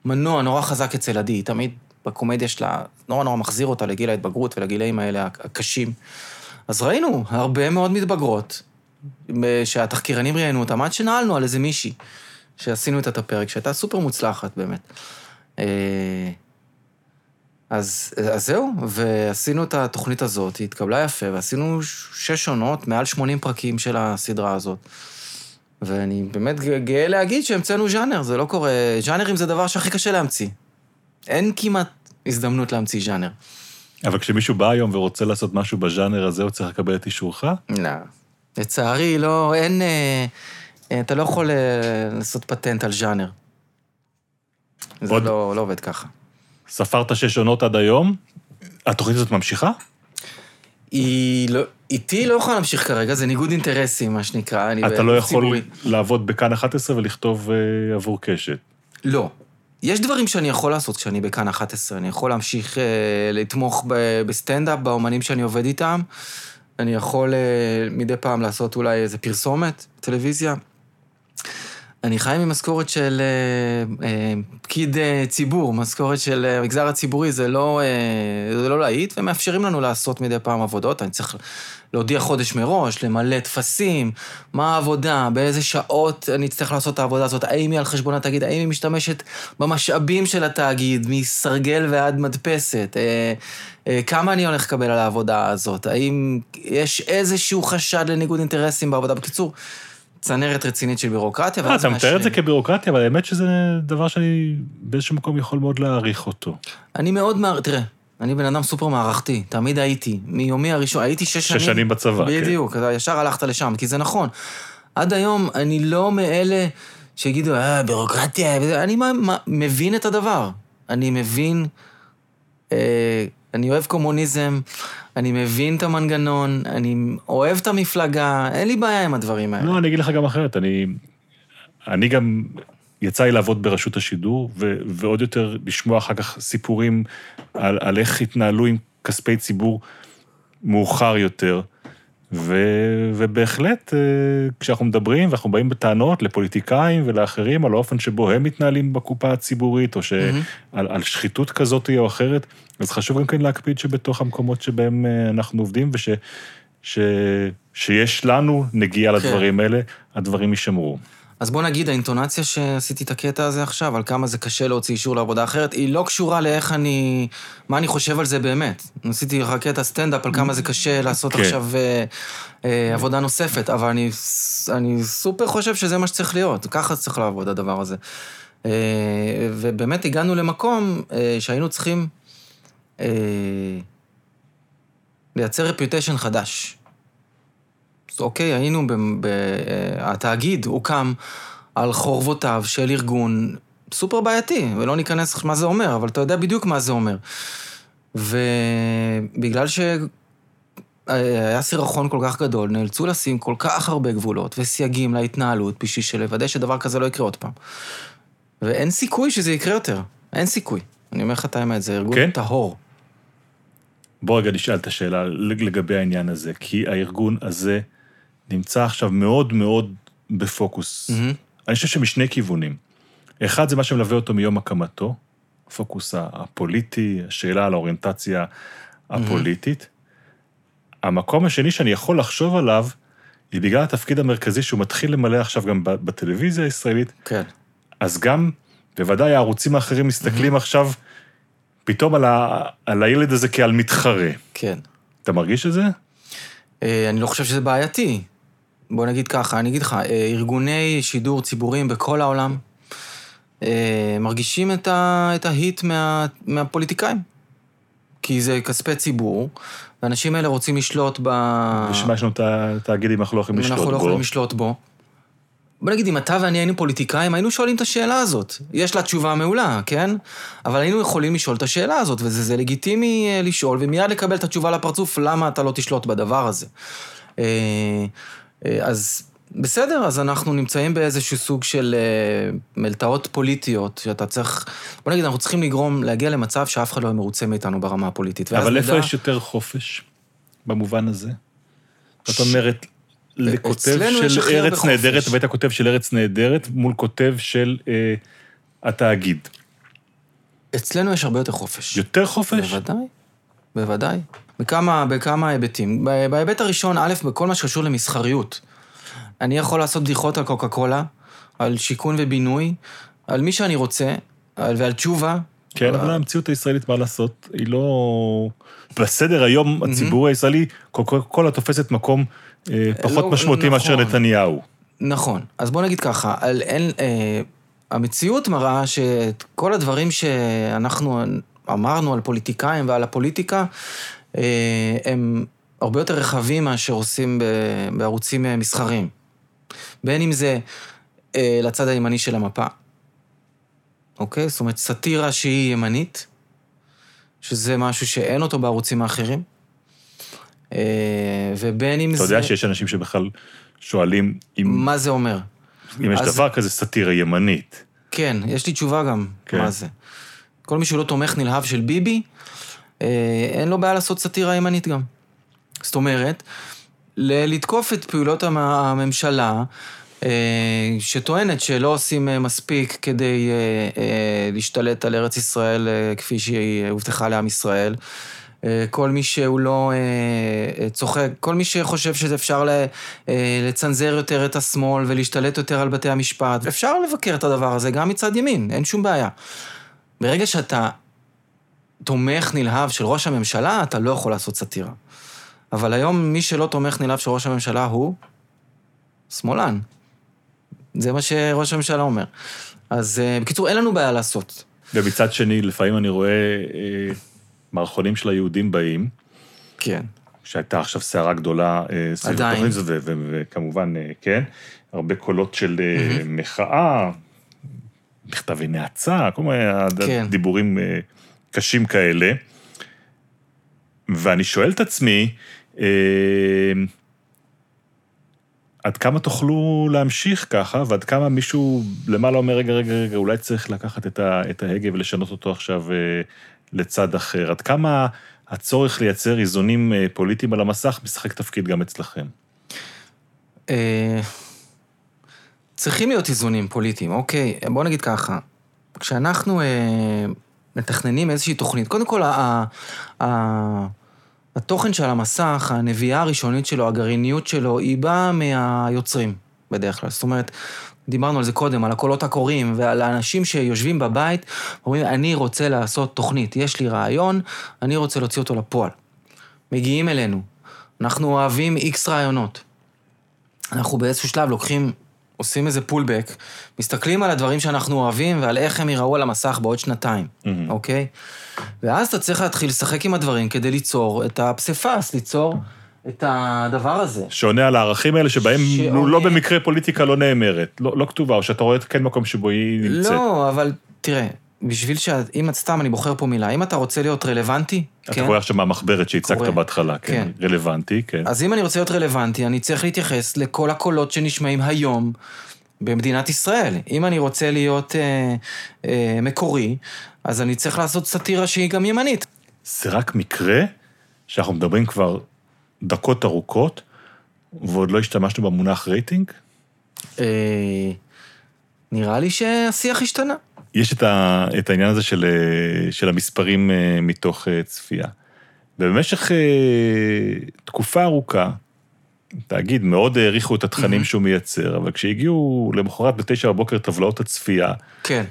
מנוע נורא חזק אצל עדי, תמיד בקומדיה שלה נורא נורא מחזיר אותה לגיל ההתבגרות ולגילאים האלה הקשים. אז ראינו הרבה מאוד מתבגרות, שהתחקירנים ראיינו אותם, עד שנעלנו על איזה מישהי, שעשינו את הפרק, שהייתה סופר מוצלחת באמת. אה, אז, אז זהו, ועשינו את התוכנית הזאת, היא התקבלה יפה, ועשינו שש עונות, מעל 80 פרקים של הסדרה הזאת. ואני באמת גאה להגיד שהמצאנו ז'אנר, זה לא קורה... ז'אנרים זה דבר שהכי קשה להמציא. אין כמעט הזדמנות להמציא ז'אנר. אבל כשמישהו בא היום ורוצה לעשות משהו בז'אנר הזה, הוא צריך לקבל את אישורך? לא. לצערי, לא, אין... אה, אה, אתה לא יכול אה, לעשות פטנט על ז'אנר. זה עוד- לא, לא עובד ככה. ספרת שש עונות עד היום? התוכנית הזאת ממשיכה? היא לא... איתי לא יכולה להמשיך כרגע, זה ניגוד אינטרסים, מה שנקרא. אתה לא יכול ציבורי. לעבוד בכאן 11 ולכתוב אה, עבור קשת. לא. יש דברים שאני יכול לעשות כשאני בכאן 11. אני יכול להמשיך אה, לתמוך ב- בסטנדאפ, באומנים שאני עובד איתם. אני יכול אה, מדי פעם לעשות אולי איזה פרסומת, טלוויזיה. אני חי ממשכורת של אה, אה, פקיד אה, ציבור, משכורת של אה, המגזר הציבורי, זה לא, אה, זה לא להיט, ומאפשרים לנו לעשות מדי פעם עבודות. אני צריך להודיע חודש מראש, למלא טפסים, מה העבודה, באיזה שעות אני אצטרך לעשות את העבודה הזאת, האם היא על חשבון התאגיד, האם היא משתמשת במשאבים של התאגיד, מסרגל ועד מדפסת, אה, אה, כמה אני הולך לקבל על העבודה הזאת, האם יש איזשהו חשד לניגוד אינטרסים בעבודה. בקיצור, צנרת רצינית של בירוקרטיה. אה, ואז אתה מתאר את זה מאשרים. כבירוקרטיה, אבל האמת שזה דבר שאני באיזשהו מקום יכול מאוד להעריך אותו. אני מאוד מער... תראה, אני בן אדם סופר מערכתי, תמיד הייתי. מיומי הראשון, הייתי שש שנים. שש שנים בצבא, כן. בדיוק, אתה ישר הלכת לשם, כי זה נכון. עד היום אני לא מאלה שיגידו, אה, בירוקרטיה, וזה", אני מה, מה, מבין את הדבר. אני מבין, אה, אני אוהב קומוניזם, אני מבין את המנגנון, אני אוהב את המפלגה, אין לי בעיה עם הדברים האלה. לא, אני אגיד לך גם אחרת, אני, אני גם, יצא לי לעבוד ברשות השידור, ו, ועוד יותר לשמוע אחר כך סיפורים על, על איך התנהלו עם כספי ציבור מאוחר יותר, ו, ובהחלט, אה, כשאנחנו מדברים ואנחנו באים בטענות לפוליטיקאים ולאחרים על האופן שבו הם מתנהלים בקופה הציבורית, או שעל על שחיתות כזאת או אחרת, אז חשוב גם כן להקפיד שבתוך המקומות שבהם אה, אנחנו עובדים, וש... ש... שיש לנו נגיעה כן. לדברים האלה, הדברים יישמרו. אז בוא נגיד, האינטונציה שעשיתי את הקטע הזה עכשיו, על כמה זה קשה להוציא אישור לעבודה אחרת, היא לא קשורה לאיך אני... מה אני חושב על זה באמת. עשיתי לך קטע סטנדאפ על כמה זה קשה לעשות כן. עכשיו אה, אה, עבודה נוספת, אבל אני, אני סופר חושב שזה מה שצריך להיות, ככה צריך לעבוד הדבר הזה. אה, ובאמת הגענו למקום אה, שהיינו צריכים אה, לייצר רפיוטיישן חדש. אוקיי, היינו, ב, ב, אה, התאגיד הוקם על חורבותיו של ארגון סופר בעייתי, ולא ניכנס מה זה אומר, אבל אתה יודע בדיוק מה זה אומר. ובגלל שהיה סירחון כל כך גדול, נאלצו לשים כל כך הרבה גבולות וסייגים להתנהלות בשביל שלוודא שדבר כזה לא יקרה עוד פעם. ואין סיכוי שזה יקרה יותר, אין סיכוי. אני אומר לך את האמת, זה ארגון כן? טהור. בוא רגע נשאל את השאלה לגבי העניין הזה, כי הארגון הזה נמצא עכשיו מאוד מאוד בפוקוס. מהמם. אני חושב שמשני כיוונים. אחד זה מה שמלווה אותו מיום הקמתו, הפוקוס הפוליטי, השאלה על האוריינטציה הפוליטית. המקום השני שאני יכול לחשוב עליו, היא בגלל התפקיד המרכזי שהוא מתחיל למלא עכשיו גם בטלוויזיה הישראלית, כן. אז גם, בוודאי הערוצים האחרים מסתכלים עכשיו פתאום על, ה, על הילד הזה כעל מתחרה. כן. אתה מרגיש את זה? אה, אני לא חושב שזה בעייתי. בוא נגיד ככה, אני אגיד לך, אה, ארגוני שידור ציבוריים בכל העולם אה, מרגישים את, ה, את ההיט מה, מהפוליטיקאים. כי זה כספי ציבור, והאנשים האלה רוצים לשלוט ב... בשביל מה יש לנו את התאגידים, אנחנו לא יכולים לשלוט אנחנו לא בו. יכולים לשלוט בו. בוא נגיד, אם אתה ואני היינו פוליטיקאים, היינו שואלים את השאלה הזאת. יש לה תשובה מעולה, כן? אבל היינו יכולים לשאול את השאלה הזאת, וזה זה לגיטימי אה, לשאול, ומיד לקבל את התשובה לפרצוף, למה אתה לא תשלוט בדבר הזה. אה, אז בסדר, אז אנחנו נמצאים באיזשהו סוג של אה, מלתעות פוליטיות, שאתה צריך... בוא נגיד, אנחנו צריכים לגרום, להגיע למצב שאף אחד לא יהיה מרוצה מאיתנו ברמה הפוליטית. אבל איפה נדע- יש יותר חופש במובן הזה? זאת אומרת, לכותב של ארץ נהדרת. והיית כותב של ארץ נהדרת, מול כותב של אה, התאגיד. אצלנו יש הרבה יותר חופש. יותר חופש? בוודאי, בוודאי. בכמה, בכמה היבטים. בהיבט הראשון, א', בכל מה שקשור למסחריות. אני יכול לעשות בדיחות על קוקה קולה, על שיכון ובינוי, על מי שאני רוצה, על, ועל תשובה. כן, אבל המציאות הישראלית, מה לעשות, היא לא... בסדר היום הציבור הישראלי, קוקה קולה תופסת מקום אה, פחות לא, משמעותי מאשר נכון. נתניהו. נכון. אז בוא נגיד ככה, על, אין, אה, המציאות מראה שאת כל הדברים שאנחנו אמרנו על פוליטיקאים ועל הפוליטיקה, אה, הם הרבה יותר רחבים מאשר עושים בערוצים אה, מסחריים. בין אם זה אה, לצד הימני של המפה, אוקיי? זאת אומרת, סאטירה שהיא ימנית, שזה משהו שאין אותו בערוצים האחרים. אה, ובין אם אתה זה... יודע שיש אנשים שבכלל שואלים אם מה זה אומר? אם יש אז- דבר כזה סאטירה ימנית. כן, יש לי תשובה גם, כן. מה זה. כל מי שהוא לא תומך נלהב של ביבי, אה, אין לו בעיה לעשות סאטירה ימנית גם. זאת אומרת, לתקוף את פעולות המ- הממשלה, אה, שטוענת שלא עושים אה, מספיק כדי אה, אה, להשתלט על ארץ ישראל אה, כפי שהיא הובטחה לעם ישראל. אה, כל מי שהוא לא אה, אה, צוחק, כל מי שחושב שאפשר אה, לצנזר יותר את השמאל ולהשתלט יותר על בתי המשפט, אפשר לבקר את הדבר הזה גם מצד ימין, אין שום בעיה. ברגע שאתה תומך נלהב של ראש הממשלה, אתה לא יכול לעשות סאטירה. אבל היום מי שלא תומך נלהב של ראש הממשלה הוא שמאלן. זה מה שראש הממשלה אומר. אז אה, בקיצור, אין לנו בעיה לעשות. ומצד שני, לפעמים אני רואה אה, מערכונים של היהודים באים, כן. שהייתה עכשיו סערה גדולה אה, סביב. התוכנית הזאת, וכמובן, אה, כן, הרבה קולות של אה, מחאה, מכתבי נאצה, כל מיני כן. דיבורים אה, קשים כאלה. ואני שואל את עצמי, אה, עד כמה תוכלו להמשיך ככה, ועד כמה מישהו למעלה אומר, רגע, רגע, רגע, אולי צריך לקחת את, ה, את ההגה ולשנות אותו עכשיו אה, לצד אחר. עד כמה הצורך לייצר איזונים אה, פוליטיים על המסך משחק תפקיד גם אצלכם? אה, צריכים להיות איזונים פוליטיים, אוקיי? בוא נגיד ככה, כשאנחנו אה, מתכננים איזושהי תוכנית, קודם כל, ה, ה, התוכן של המסך, הנביאה הראשונית שלו, הגרעיניות שלו, היא באה מהיוצרים, בדרך כלל. זאת אומרת, דיברנו על זה קודם, על הקולות הקוראים ועל האנשים שיושבים בבית, אומרים, אני רוצה לעשות תוכנית, יש לי רעיון, אני רוצה להוציא אותו לפועל. מגיעים אלינו, אנחנו אוהבים איקס רעיונות. אנחנו באיזשהו שלב לוקחים, עושים איזה פולבק, מסתכלים על הדברים שאנחנו אוהבים ועל איך הם ייראו על המסך בעוד שנתיים, מהמם. אוקיי? ואז אתה צריך להתחיל לשחק עם הדברים כדי ליצור את הפסיפס, ליצור את הדבר הזה. שעונה על הערכים האלה שבהם שעונה- לא במקרה פוליטיקה לא נאמרת, לא, לא כתובה, או שאתה רואה כן מקום שבו היא נמצאת. לא, אבל תראה, בשביל ש... אם את סתם, אני בוחר פה מילה, אם אתה רוצה להיות רלוונטי, אתה כן? רואה עכשיו מהמחברת שהצגת. בהתחלה, כן, כן. רלוונטי, כן. אז אם אני רוצה להיות רלוונטי, אני צריך להתייחס לכל הקולות שנשמעים היום במדינת ישראל. אם אני רוצה להיות אה, אה, מקורי, אז אני צריך לעשות סאטירה שהיא גם ימנית. זה רק מקרה שאנחנו מדברים כבר דקות ארוכות, ועוד לא השתמשנו במונח רייטינג? אה, נראה לי שהשיח השתנה. יש את, ה, את העניין הזה של, אה, של המספרים אה, מתוך אה, צפייה. ובמשך תקופה ארוכה, תאגיד, מאוד העריכו את התכנים שהוא מייצר, אבל כשהגיעו למחרת בתשע בבוקר טבלאות הצפייה, כן.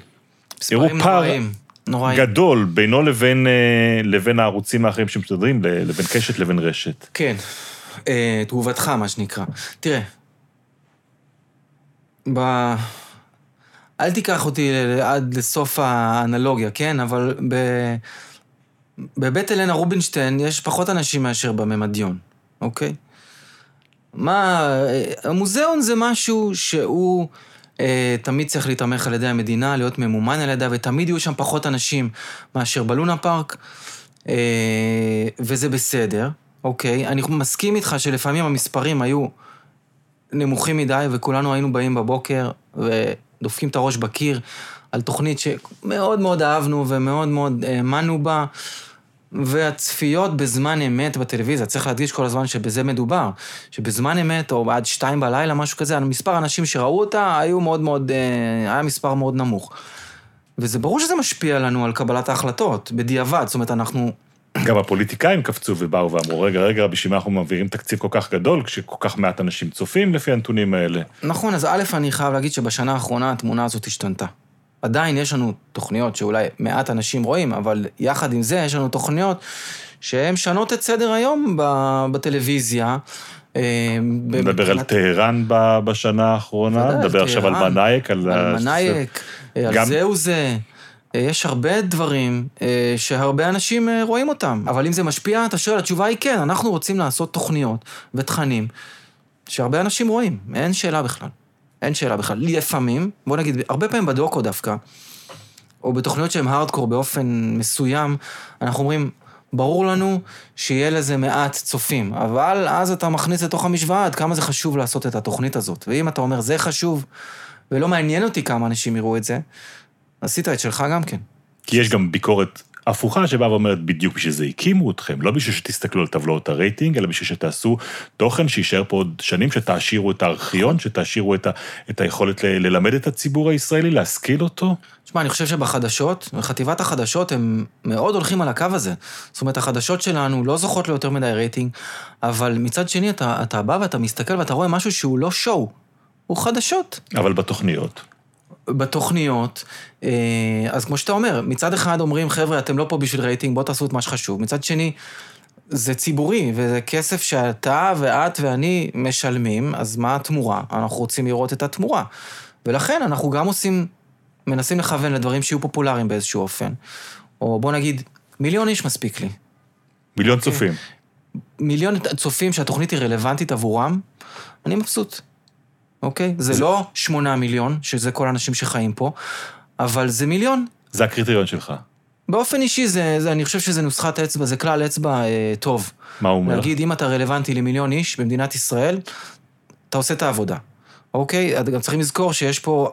מספרים נוראים. נוראים. גדול בינו לבין, לבין הערוצים האחרים שמשדרים, ל- לבין קשת לבין רשת. כן. תגובתך, מה שנקרא. תראה, ב... אל תיקח אותי עד לסוף האנלוגיה, כן? אבל ב... בבית אלנה רובינשטיין יש פחות אנשים מאשר בממדיון, אוקיי? מה... המוזיאון זה משהו שהוא אה, תמיד צריך להתמך על ידי המדינה, להיות ממומן על ידה, ותמיד יהיו שם פחות אנשים מאשר בלונה פארק, אה, וזה בסדר, אוקיי? אני מסכים איתך שלפעמים המספרים היו נמוכים מדי, וכולנו היינו באים בבוקר ודופקים את הראש בקיר על תוכנית שמאוד מאוד אהבנו ומאוד מאוד האמנו בה. והצפיות בזמן אמת בטלוויזיה, צריך להדגיש כל הזמן שבזה מדובר, שבזמן אמת, או עד שתיים בלילה, משהו כזה, מספר האנשים שראו אותה היו מאוד מאוד, אה, היה מספר מאוד נמוך. וזה ברור שזה משפיע לנו על קבלת ההחלטות, בדיעבד, זאת אומרת, אנחנו... גם הפוליטיקאים קפצו ובאו ואמרו, רגע, רגע, בשביל מה אנחנו מעבירים תקציב כל כך גדול, כשכל כך מעט אנשים צופים לפי הנתונים האלה? נכון, אז א', אני חייב להגיד שבשנה האחרונה התמונה הזאת השתנתה. עדיין יש לנו תוכניות שאולי מעט אנשים רואים, אבל יחד עם זה יש לנו תוכניות שהן משנות את סדר היום בטלוויזיה. אה, נדבר על טהרן בשנה האחרונה, נדבר עכשיו על מנאייק, על... מנאייק, אה, על זהו זה. אה, יש הרבה דברים אה, שהרבה אנשים אה, רואים אותם. אבל אם זה משפיע, אתה שואל, התשובה היא כן, אנחנו רוצים לעשות תוכניות ותכנים שהרבה אנשים רואים, אין שאלה בכלל. אין שאלה בכלל. לפעמים, בוא נגיד, הרבה פעמים בדוקו דווקא, או בתוכניות שהן הארדקור באופן מסוים, אנחנו אומרים, ברור לנו שיהיה לזה מעט צופים, אבל אז אתה מכניס לתוך המשוואה עד כמה זה חשוב לעשות את התוכנית הזאת. ואם אתה אומר, זה חשוב, ולא מעניין אותי כמה אנשים יראו את זה, עשית את שלך גם כן. כי יש גם ביקורת הפוכה שבאה ואומרת, בדיוק בשביל זה הקימו אתכם, לא בשביל שתסתכלו על טבלאות הרייטינג, אלא בשביל שתעשו תוכן שיישאר פה עוד שנים, שתעשירו את הארכיון, שתעשירו את, ה, את היכולת ל, ללמד את הציבור הישראלי, להשכיל אותו. תשמע, אני חושב שבחדשות, בחטיבת החדשות, הם מאוד הולכים על הקו הזה. זאת אומרת, החדשות שלנו לא זוכות ליותר מדי רייטינג, אבל מצד שני, אתה, אתה בא ואתה מסתכל ואתה רואה משהו שהוא לא show, הוא חדשות. אבל בתוכניות. בתוכניות, אז כמו שאתה אומר, מצד אחד אומרים, חבר'ה, אתם לא פה בשביל רייטינג, בואו תעשו את מה שחשוב. מצד שני, זה ציבורי, וזה כסף שאתה ואת ואני משלמים, אז מה התמורה? אנחנו רוצים לראות את התמורה. ולכן אנחנו גם עושים, מנסים לכוון לדברים שיהיו פופולריים באיזשהו אופן. או בוא נגיד, מיליון איש מספיק לי. מיליון צופים. מיליון צופים שהתוכנית היא רלוונטית עבורם, אני מבסוט. אוקיי? זה לא שמונה מיליון, שזה כל האנשים שחיים פה, אבל זה מיליון. זה הקריטריון שלך. באופן אישי, זה, זה, אני חושב שזה נוסחת אצבע, זה כלל אצבע אה, טוב. מה הוא אומר? להגיד, אם אתה רלוונטי למיליון איש במדינת ישראל, אתה עושה את העבודה. אוקיי? גם צריכים לזכור שיש פה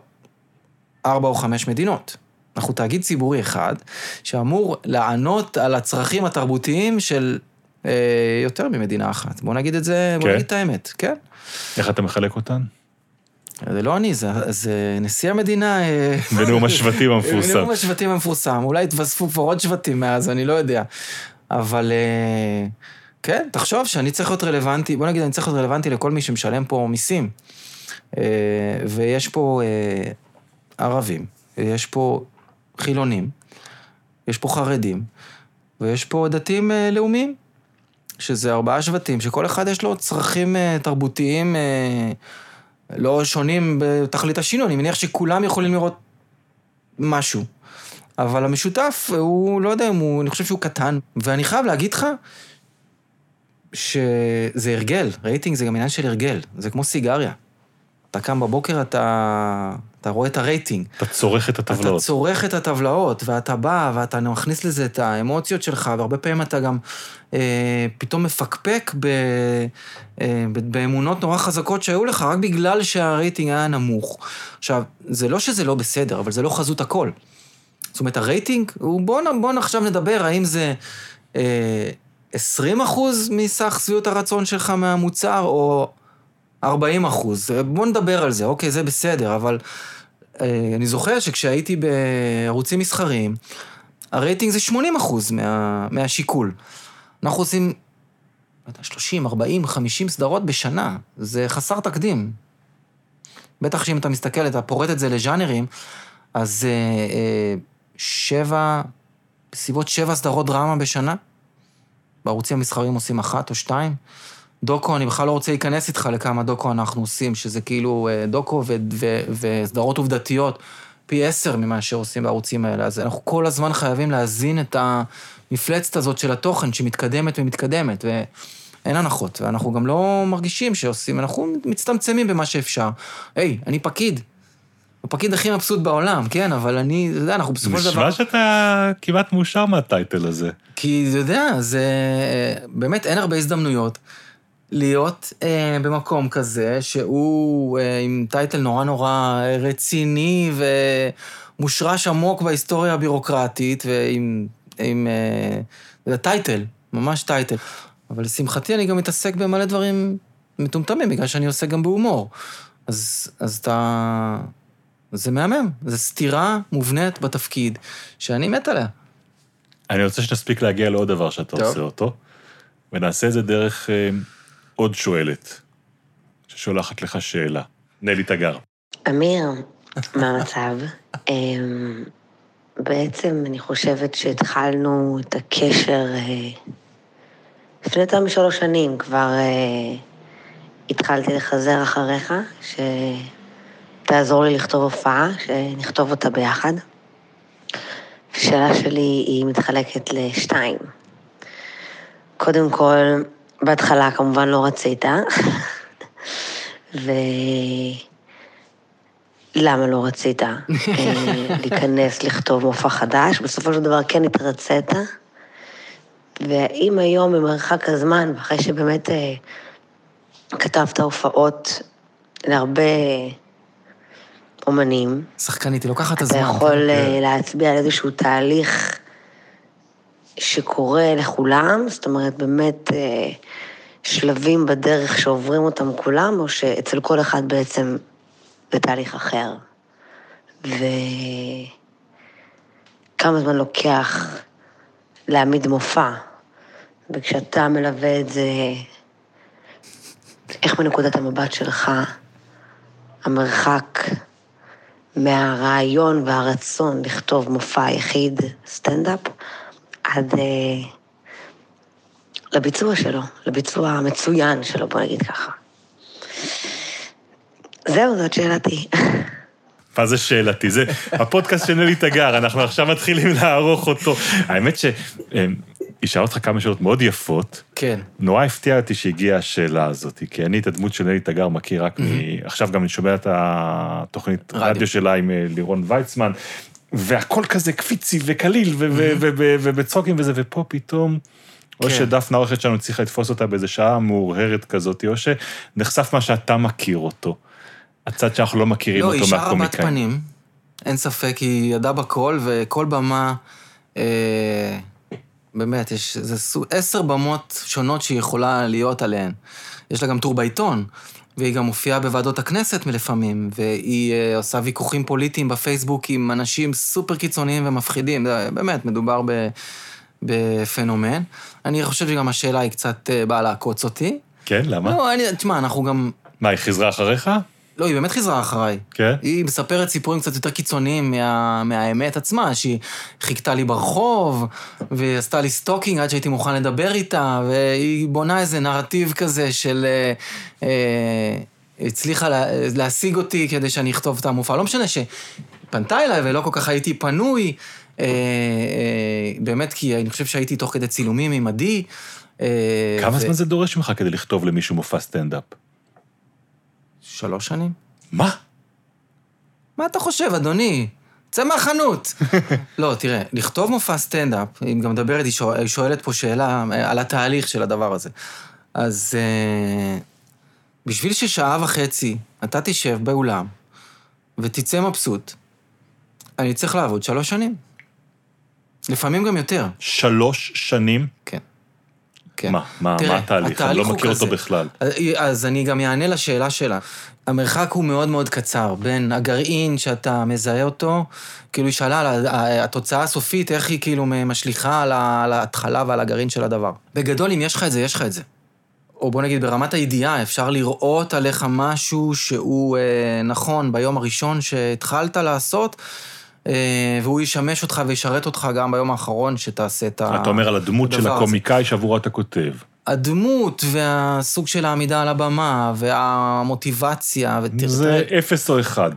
ארבע או חמש מדינות. אנחנו תאגיד ציבורי אחד, שאמור לענות על הצרכים התרבותיים של אה, יותר ממדינה אחת. בוא נגיד את זה, בוא כן. נגיד את האמת, כן? איך אתה מחלק אותן? זה לא אני, זה, זה נשיא המדינה... אה, בנאום השבטים המפורסם. בנאום השבטים המפורסם. אולי התווספו כבר עוד שבטים מאז, אני לא יודע. אבל אה, כן, תחשוב שאני צריך להיות רלוונטי, בוא נגיד, אני צריך להיות רלוונטי לכל מי שמשלם פה מיסים. אה, ויש פה ערבים, ויש פה חילונים, יש פה חרדים, ויש פה דתיים לאומיים, שזה ארבעה שבטים, שכל אחד יש לו צרכים תרבותיים לא שונים בתכלית השינוי. אני מניח שכולם יכולים לראות משהו. אבל המשותף, הוא, לא יודע אם הוא, אני חושב שהוא קטן. ואני חייב להגיד לך שזה הרגל, רייטינג זה גם עניין של הרגל, זה כמו סיגריה. אתה קם בבוקר, אתה, אתה רואה את הרייטינג. אתה צורך את הטבלאות. אתה צורך את הטבלאות, ואתה בא, ואתה מכניס לזה את האמוציות שלך, והרבה פעמים אתה גם אה, פתאום מפקפק ב, אה, ב- באמונות נורא חזקות שהיו לך, רק בגלל שהרייטינג היה נמוך. עכשיו, זה לא שזה לא בסדר, אבל זה לא חזות הכל. זאת אומרת, הרייטינג, הוא בוא, נ- בוא עכשיו נדבר, האם זה אה, 20 אחוז מסך שביעות הרצון שלך מהמוצר, או 40 אחוז. בוא נדבר על זה, אוקיי, זה בסדר, אבל אני זוכר שכשהייתי בערוצים מסחריים, הרייטינג זה 80 אחוז מה, מהשיקול. אנחנו עושים, לא יודע, 30, 40, 50 סדרות בשנה. זה חסר תקדים. בטח שאם אתה מסתכל, אתה פורט את זה לז'אנרים, אז אה, אה, שבע, בסביבות שבע סדרות דרמה בשנה. בערוצים המסחריים עושים אחת או שתיים. דוקו, אני בכלל לא רוצה להיכנס איתך לכמה דוקו אנחנו עושים, שזה כאילו אה, דוקו ו- ו- וסדרות עובדתיות פי עשר ממה שעושים בערוצים האלה. אז אנחנו כל הזמן חייבים להזין את המפלצת הזאת של התוכן שמתקדמת ומתקדמת, ואין הנחות. ואנחנו גם לא מרגישים שעושים, אנחנו מצטמצמים במה שאפשר. היי, אני פקיד. הפקיד הכי מבסוט בעולם, כן, אבל אני, אתה יודע, אנחנו בסופו של דבר... נשמע שאתה כמעט מאושר מהטייטל הזה. כי אתה יודע, זה... באמת אין הרבה הזדמנויות להיות אה, במקום כזה, שהוא אה, עם טייטל נורא נורא רציני ומושרש עמוק בהיסטוריה הבירוקרטית, ועם... עם... אה, טייטל, ממש טייטל. אבל לשמחתי אני גם מתעסק במלא דברים מטומטמים, בגלל שאני עושה גם בהומור. אז, אז אתה... זה מהמם, זו סתירה מובנית בתפקיד, שאני מת עליה. אני רוצה שנספיק להגיע לעוד דבר שאתה טוב. עושה אותו, ונעשה את זה דרך אה, עוד שואלת, ששולחת לך שאלה. נלי תגר. אמיר, מה המצב? אמ, בעצם אני חושבת שהתחלנו את הקשר אה, לפני יותר משלוש שנים. כבר אה, התחלתי לחזר אחריך, שתעזור לי לכתוב הופעה, שנכתוב אותה ביחד. השאלה שלי היא מתחלקת לשתיים. קודם כל, בהתחלה כמובן לא רצית, ו... למה לא רצית להיכנס לכתוב מופע חדש? בסופו של דבר כן התרצית, ואם היום במרחק הזמן, ואחרי שבאמת אה, כתבת הופעות להרבה אומנים, שחקנית, היא לוקחת את אתה הזמן. יכול אה, כן. להצביע על איזשהו תהליך שקורה לכולם, זאת אומרת, באמת אה, שלבים בדרך שעוברים אותם כולם, או שאצל כל אחד בעצם זה תהליך אחר. וכמה זמן לוקח להעמיד מופע, וכשאתה מלווה את זה, איך מנקודת המבט שלך המרחק מהרעיון והרצון לכתוב מופע יחיד, סטנדאפ, עד אה, לביצוע שלו, לביצוע המצוין שלו, בוא נגיד ככה. זהו, זאת שאלתי. מה זה שאלתי? זה הפודקאסט של נלי תגר, אנחנו עכשיו מתחילים לערוך אותו. האמת שהיא שאלה אותך כמה שאלות מאוד יפות. כן. נורא הפתיע אותי שהגיעה השאלה הזאת, כי אני את הדמות של נלי תגר מכיר רק מ... עכשיו גם אני שומע את התוכנית רדיו. רדיו שלה עם אה, לירון ויצמן, והכל כזה קפיצי וקליל ובצחוקים וזה, ופה פתאום... או כן. שדפנה העורכת שלנו צריכה לתפוס אותה באיזה שעה מאורהרת כזאת, או שנחשף מה שאתה מכיר אותו. הצד שאנחנו לא מכירים לא, אותו אישה רבת מהקומיקאים. פנים, אין ספק, היא ידעה בכל, וכל במה, אה, באמת, יש איזה עשר במות שונות שהיא יכולה להיות עליהן. יש לה גם טור בעיתון, והיא גם מופיעה בוועדות הכנסת מלפעמים, והיא אה, עושה ויכוחים פוליטיים בפייסבוק עם אנשים סופר קיצוניים ומפחידים. זה, באמת, מדובר ב, בפנומן. אני חושב שגם השאלה היא קצת אה, באה לעקוץ אותי. כן, למה? לא, אני, תשמע, אנחנו גם... מה, היא חזרה אחריך? לא, היא באמת חזרה אחריי. כן? היא מספרת סיפורים קצת יותר קיצוניים מה, מהאמת עצמה, שהיא חיכתה לי ברחוב, והיא עשתה לי stalking עד שהייתי מוכן לדבר איתה, והיא בונה איזה נרטיב כזה של... אה, אה, הצליחה לה, להשיג אותי כדי שאני אכתוב את המופע. לא משנה שפנתה אליי ולא כל כך הייתי פנוי, אה, אה, באמת כי אני חושב שהייתי תוך כדי צילומים עם עדי. אה, כמה ו- זמן זה דורש ממך כדי לכתוב למישהו מופע סטנדאפ? שלוש שנים. מה? מה אתה חושב, אדוני? צא מהחנות. לא, תראה, לכתוב מופע סטנדאפ, היא גם מדברת, היא שואל- שואלת פה שאלה אה, על התהליך של הדבר הזה. אז אה, בשביל ששעה וחצי אתה תשב באולם ותצא מבסוט, אני צריך לעבוד שלוש שנים. לפעמים גם יותר. שלוש שנים? כן. כן. מה? מה תראה, מה התהליך? אני לא מכיר אותו כזה. בכלל. אז אני גם אענה לשאלה שלה. המרחק הוא מאוד מאוד קצר בין הגרעין שאתה מזהה אותו, כאילו היא שאלה על התוצאה הסופית, איך היא כאילו משליכה על ההתחלה ועל הגרעין של הדבר. בגדול, אם יש לך את זה, יש לך את זה. או בוא נגיד ברמת הידיעה, אפשר לראות עליך משהו שהוא אה, נכון ביום הראשון שהתחלת לעשות, אה, והוא ישמש אותך וישרת אותך גם ביום האחרון שתעשה את ה... אתה אומר על הדמות של הדבר הזה. הקומיקאי שעבורו אתה כותב. הדמות והסוג של העמידה על הבמה והמוטיבציה, ותראה, זה אפס או אחד.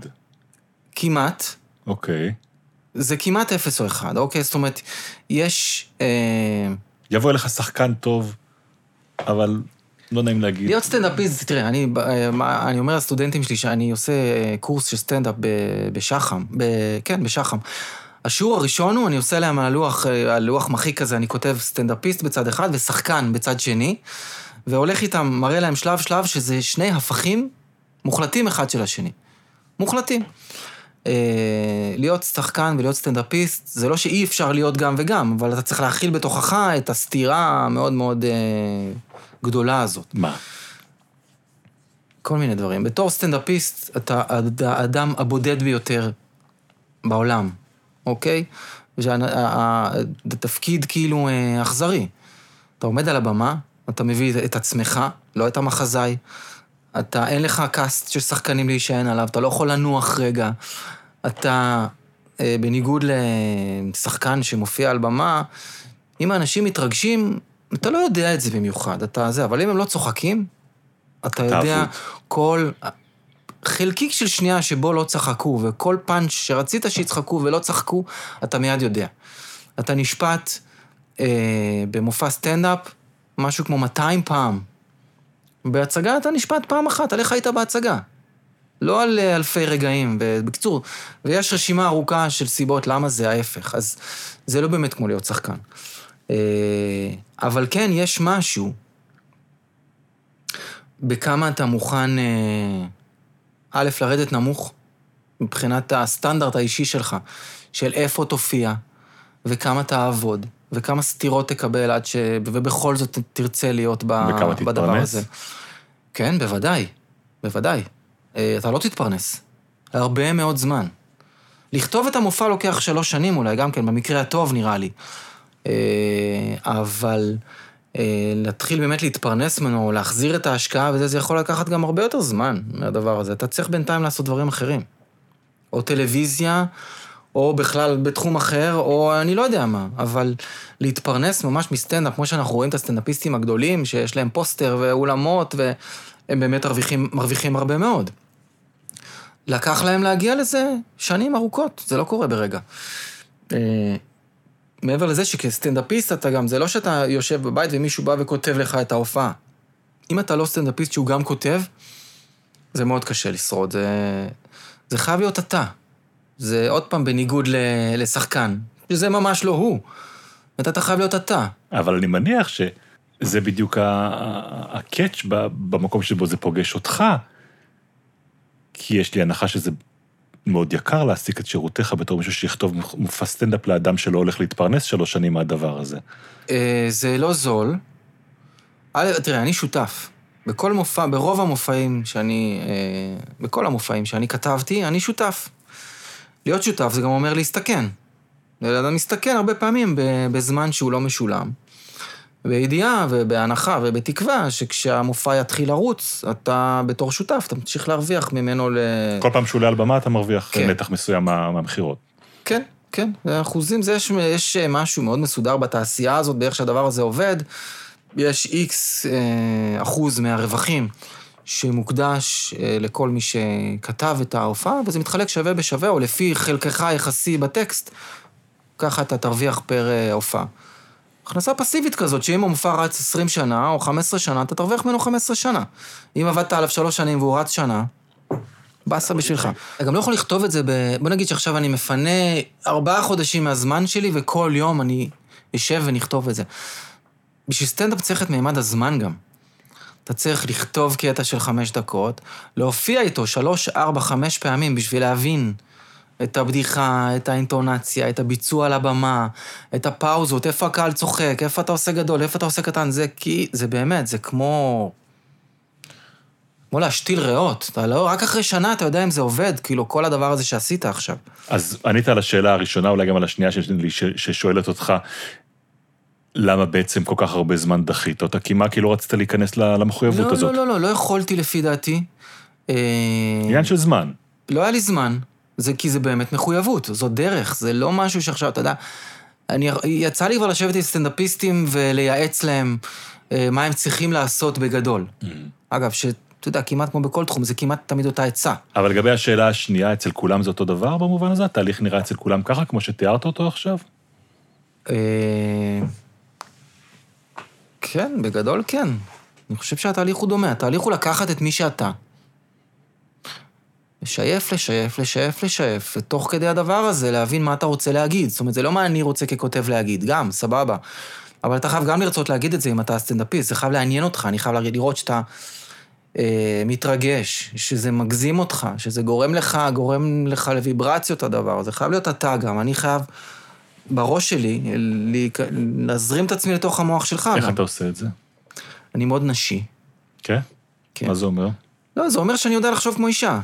כמעט, אוקיי. זה כמעט אפס או אחד, אוקיי? זאת אומרת, יש... אה, יבוא אליך שחקן טוב, אבל לא נעים להגיד. להיות סטנדאפיסט, תראה, אני, אה, אני אומר לסטודנטים שלי שאני עושה אה, קורס של סטנדאפ בשח"ם, ב- כן, בשח"ם. השיעור הראשון הוא, אני עושה להם על לוח, אה, על לוח מחיק כזה, אני כותב סטנדאפיסט בצד אחד ושחקן בצד שני, והולך איתם, מראה להם שלב-שלב, שזה שני הפכים מוחלטים אחד של השני. מוחלטים. להיות שחקן ולהיות סטנדאפיסט, זה לא שאי אפשר להיות גם וגם, אבל אתה צריך להכיל בתוכך את הסתירה המאוד מאוד אה, גדולה הזאת. מה? כל מיני דברים. בתור סטנדאפיסט, אתה האדם הבודד ביותר בעולם, אוקיי? זה תפקיד כאילו אה, אכזרי. אתה עומד על הבמה, אתה מביא את עצמך, לא את המחזאי. אתה, אין לך קאסט של שחקנים להישען עליו, אתה לא יכול לנוח רגע. אתה, אה, בניגוד לשחקן שמופיע על במה, אם האנשים מתרגשים, אתה לא יודע את זה במיוחד, אתה זה, אבל אם הם לא צוחקים, אתה יודע אבוד. כל חלקיק של שנייה שבו לא צחקו, וכל פאנץ' שרצית שיצחקו ולא צחקו, אתה מיד יודע. אתה נשפט אה, במופע סטנדאפ משהו כמו 200 פעם. בהצגה אתה נשפט פעם אחת, על איך היית בהצגה. לא על אה, אלפי רגעים. בקיצור, ויש רשימה ארוכה של סיבות למה זה ההפך, אז זה לא באמת כמו להיות שחקן. אה, אבל כן, יש משהו. בכמה אתה מוכן, אה, א', לרדת נמוך, מבחינת הסטנדרט האישי שלך, של איפה תופיע, וכמה תעבוד, וכמה סטירות תקבל עד ש... ובכל זאת תרצה להיות ב... וכמה בדבר תתפרנס? הזה. כן, בוודאי, בוודאי. אה, אתה לא תתפרנס. הרבה מאוד זמן. לכתוב את המופע לוקח שלוש שנים אולי, גם כן, במקרה הטוב נראה לי. אה, אבל אה, להתחיל באמת להתפרנס ממנו, להחזיר את ההשקעה וזה, זה יכול לקחת גם הרבה יותר זמן מהדבר הזה. אתה צריך בינתיים לעשות דברים אחרים. או טלוויזיה, או בכלל בתחום אחר, או אני לא יודע מה, אבל להתפרנס ממש מסטנדאפ, כמו שאנחנו רואים את הסטנדאפיסטים הגדולים, שיש להם פוסטר ואולמות, והם באמת מרוויחים, מרוויחים הרבה מאוד. לקח להם להגיע לזה שנים ארוכות, זה לא קורה ברגע. מעבר לזה שכסטנדאפיסט אתה גם, זה לא שאתה יושב בבית ומישהו בא וכותב לך את ההופעה. אם אתה לא סטנדאפיסט שהוא גם כותב, זה מאוד קשה לשרוד. זה, זה חייב להיות אתה. זה עוד פעם בניגוד ל, לשחקן, שזה ממש לא הוא. אתה, חייב להיות אתה. אבל אני מניח שזה בדיוק הקאץ' במקום שבו זה פוגש אותך, כי יש לי הנחה שזה מאוד יקר להעסיק את שירותיך בתור מישהו שיכתוב מופע סטנדאפ לאדם שלא הולך להתפרנס שלוש שנים מהדבר הזה. אה, זה לא זול. תראה, אני שותף. בכל מופע, ברוב המופעים שאני, אה, בכל המופעים שאני כתבתי, אני שותף. להיות שותף זה גם אומר להסתכן. אדם מסתכן הרבה פעמים בזמן שהוא לא משולם. בידיעה ובהנחה ובתקווה שכשהמופע יתחיל לרוץ, אתה בתור שותף, אתה תמשיך להרוויח ממנו ל... כל פעם שהוא עולה על במה אתה מרוויח כן. נתח מסוים מה- מהמכירות. כן, כן, אחוזים, זה יש, יש משהו מאוד מסודר בתעשייה הזאת, באיך שהדבר הזה עובד. יש איקס אה, אחוז מהרווחים שמוקדש אה, לכל מי שכתב את ההופעה, וזה מתחלק שווה בשווה, או לפי חלקך היחסי בטקסט, ככה אתה תרוויח פר אה, הופעה. הכנסה פסיבית כזאת, שאם המופע רץ 20 שנה או 15 שנה, אתה תרוויח ממנו 15 שנה. אם עבדת עליו שלוש שנים והוא רץ שנה, באסה בשבילך. אתה גם לא יכול לכתוב את זה ב... בוא נגיד שעכשיו אני מפנה ארבעה חודשים מהזמן שלי, וכל יום אני אשב ונכתוב את זה. בשביל סטנדאפ צריך את מימד הזמן גם. אתה צריך לכתוב קטע של חמש דקות, להופיע איתו שלוש, ארבע, חמש פעמים בשביל להבין את הבדיחה, את האינטונציה, את הביצוע על הבמה, את הפאוזות, איפה הקהל צוחק, איפה אתה עושה גדול, איפה אתה עושה קטן, זה כי... זה באמת, זה כמו... כמו להשתיל ריאות. אתה לא... רק אחרי שנה אתה יודע אם זה עובד, כאילו, כל הדבר הזה שעשית עכשיו. אז ענית על השאלה הראשונה, אולי גם על השנייה ש- ששואלת אותך, למה בעצם כל כך הרבה זמן דחית אותה? כי מה, כי לא רצית להיכנס למחויבות לא, הזאת? לא, לא, לא, לא יכולתי לפי דעתי. אה, עניין של זמן. לא היה לי זמן. זה כי זה באמת מחויבות, זו דרך, זה לא משהו שעכשיו, אתה יודע, אני, יצא לי כבר לשבת עם סטנדאפיסטים ולייעץ להם אה, מה הם צריכים לעשות בגדול. אגב, שאתה יודע, כמעט כמו בכל תחום, זה כמעט תמיד אותה עצה. אבל לגבי השאלה השנייה, אצל כולם זה אותו דבר במובן הזה? התהליך נראה אצל כולם ככה, כמו שתיארת אותו עכשיו? אה, כן, בגדול כן. אני חושב שהתהליך הוא דומה. התהליך הוא לקחת את מי שאתה. לשייף, לשייף, לשייף, לשייף, ותוך כדי הדבר הזה להבין מה אתה רוצה להגיד. זאת אומרת, זה לא מה אני רוצה ככותב להגיד, גם, סבבה. אבל אתה חייב גם לרצות להגיד את זה אם אתה סטנדאפיסט, זה חייב לעניין אותך, אני חייב לראות שאתה אה, מתרגש, שזה מגזים אותך, שזה גורם לך, גורם לך לוויברציות הדבר, זה חייב להיות אתה גם, אני חייב בראש שלי להזרים את עצמי לתוך המוח שלך איך גם. אתה עושה את זה? אני מאוד נשי. כן? כן. מה זה אומר? לא, זה אומר שאני יודע לחשוב כמו אישה.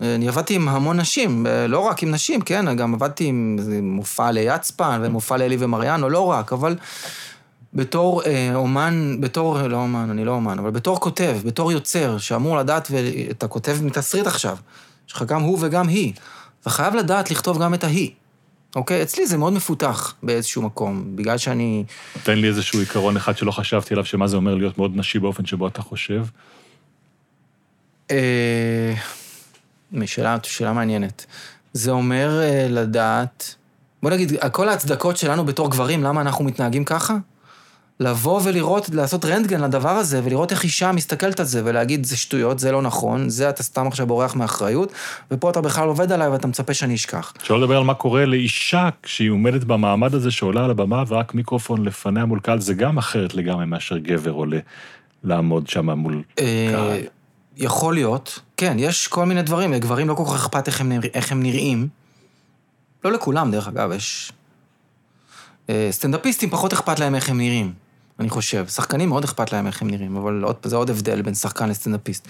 אני עבדתי עם המון נשים, לא רק עם נשים, כן, גם עבדתי עם מופע ליצפן ומופע לאלי ומריאנו, לא רק, אבל בתור אה, אומן, בתור, לא אומן, אני לא אומן, אבל בתור כותב, בתור יוצר, שאמור לדעת, ואתה כותב מתסריט עכשיו, יש לך גם הוא וגם היא, וחייב לדעת לכתוב גם את ההיא. אוקיי? אצלי זה מאוד מפותח באיזשהו מקום, בגלל שאני... תן לי איזשהו עיקרון אחד שלא חשבתי עליו, שמה זה אומר להיות מאוד נשי באופן שבו אתה חושב. אה, שאלה, שאלה מעניינת. זה אומר אה, לדעת, בוא נגיד, כל ההצדקות שלנו בתור גברים, למה אנחנו מתנהגים ככה? לבוא ולראות, לעשות רנטגן לדבר הזה, ולראות איך אישה מסתכלת על זה, ולהגיד, זה שטויות, זה לא נכון, זה אתה סתם עכשיו בורח מאחריות, ופה אתה בכלל עובד עליי ואתה מצפה שאני אשכח. שלא לדבר על מה קורה לאישה כשהיא עומדת במעמד הזה שעולה על הבמה ורק מיקרופון לפניה מול קהל, זה גם אחרת לגמרי מאשר גבר עולה לעמוד שם מול אה, קהל. יכול להיות, כן, יש כל מיני דברים, לגברים לא כל כך אכפת איך הם, איך הם נראים. לא לכולם, דרך אגב, יש... אה, סטנדאפיסטים פחות אכפת להם איך הם נראים, אני חושב. שחקנים מאוד אכפת להם איך הם נראים, אבל עוד, זה עוד הבדל בין שחקן לסטנדאפיסט.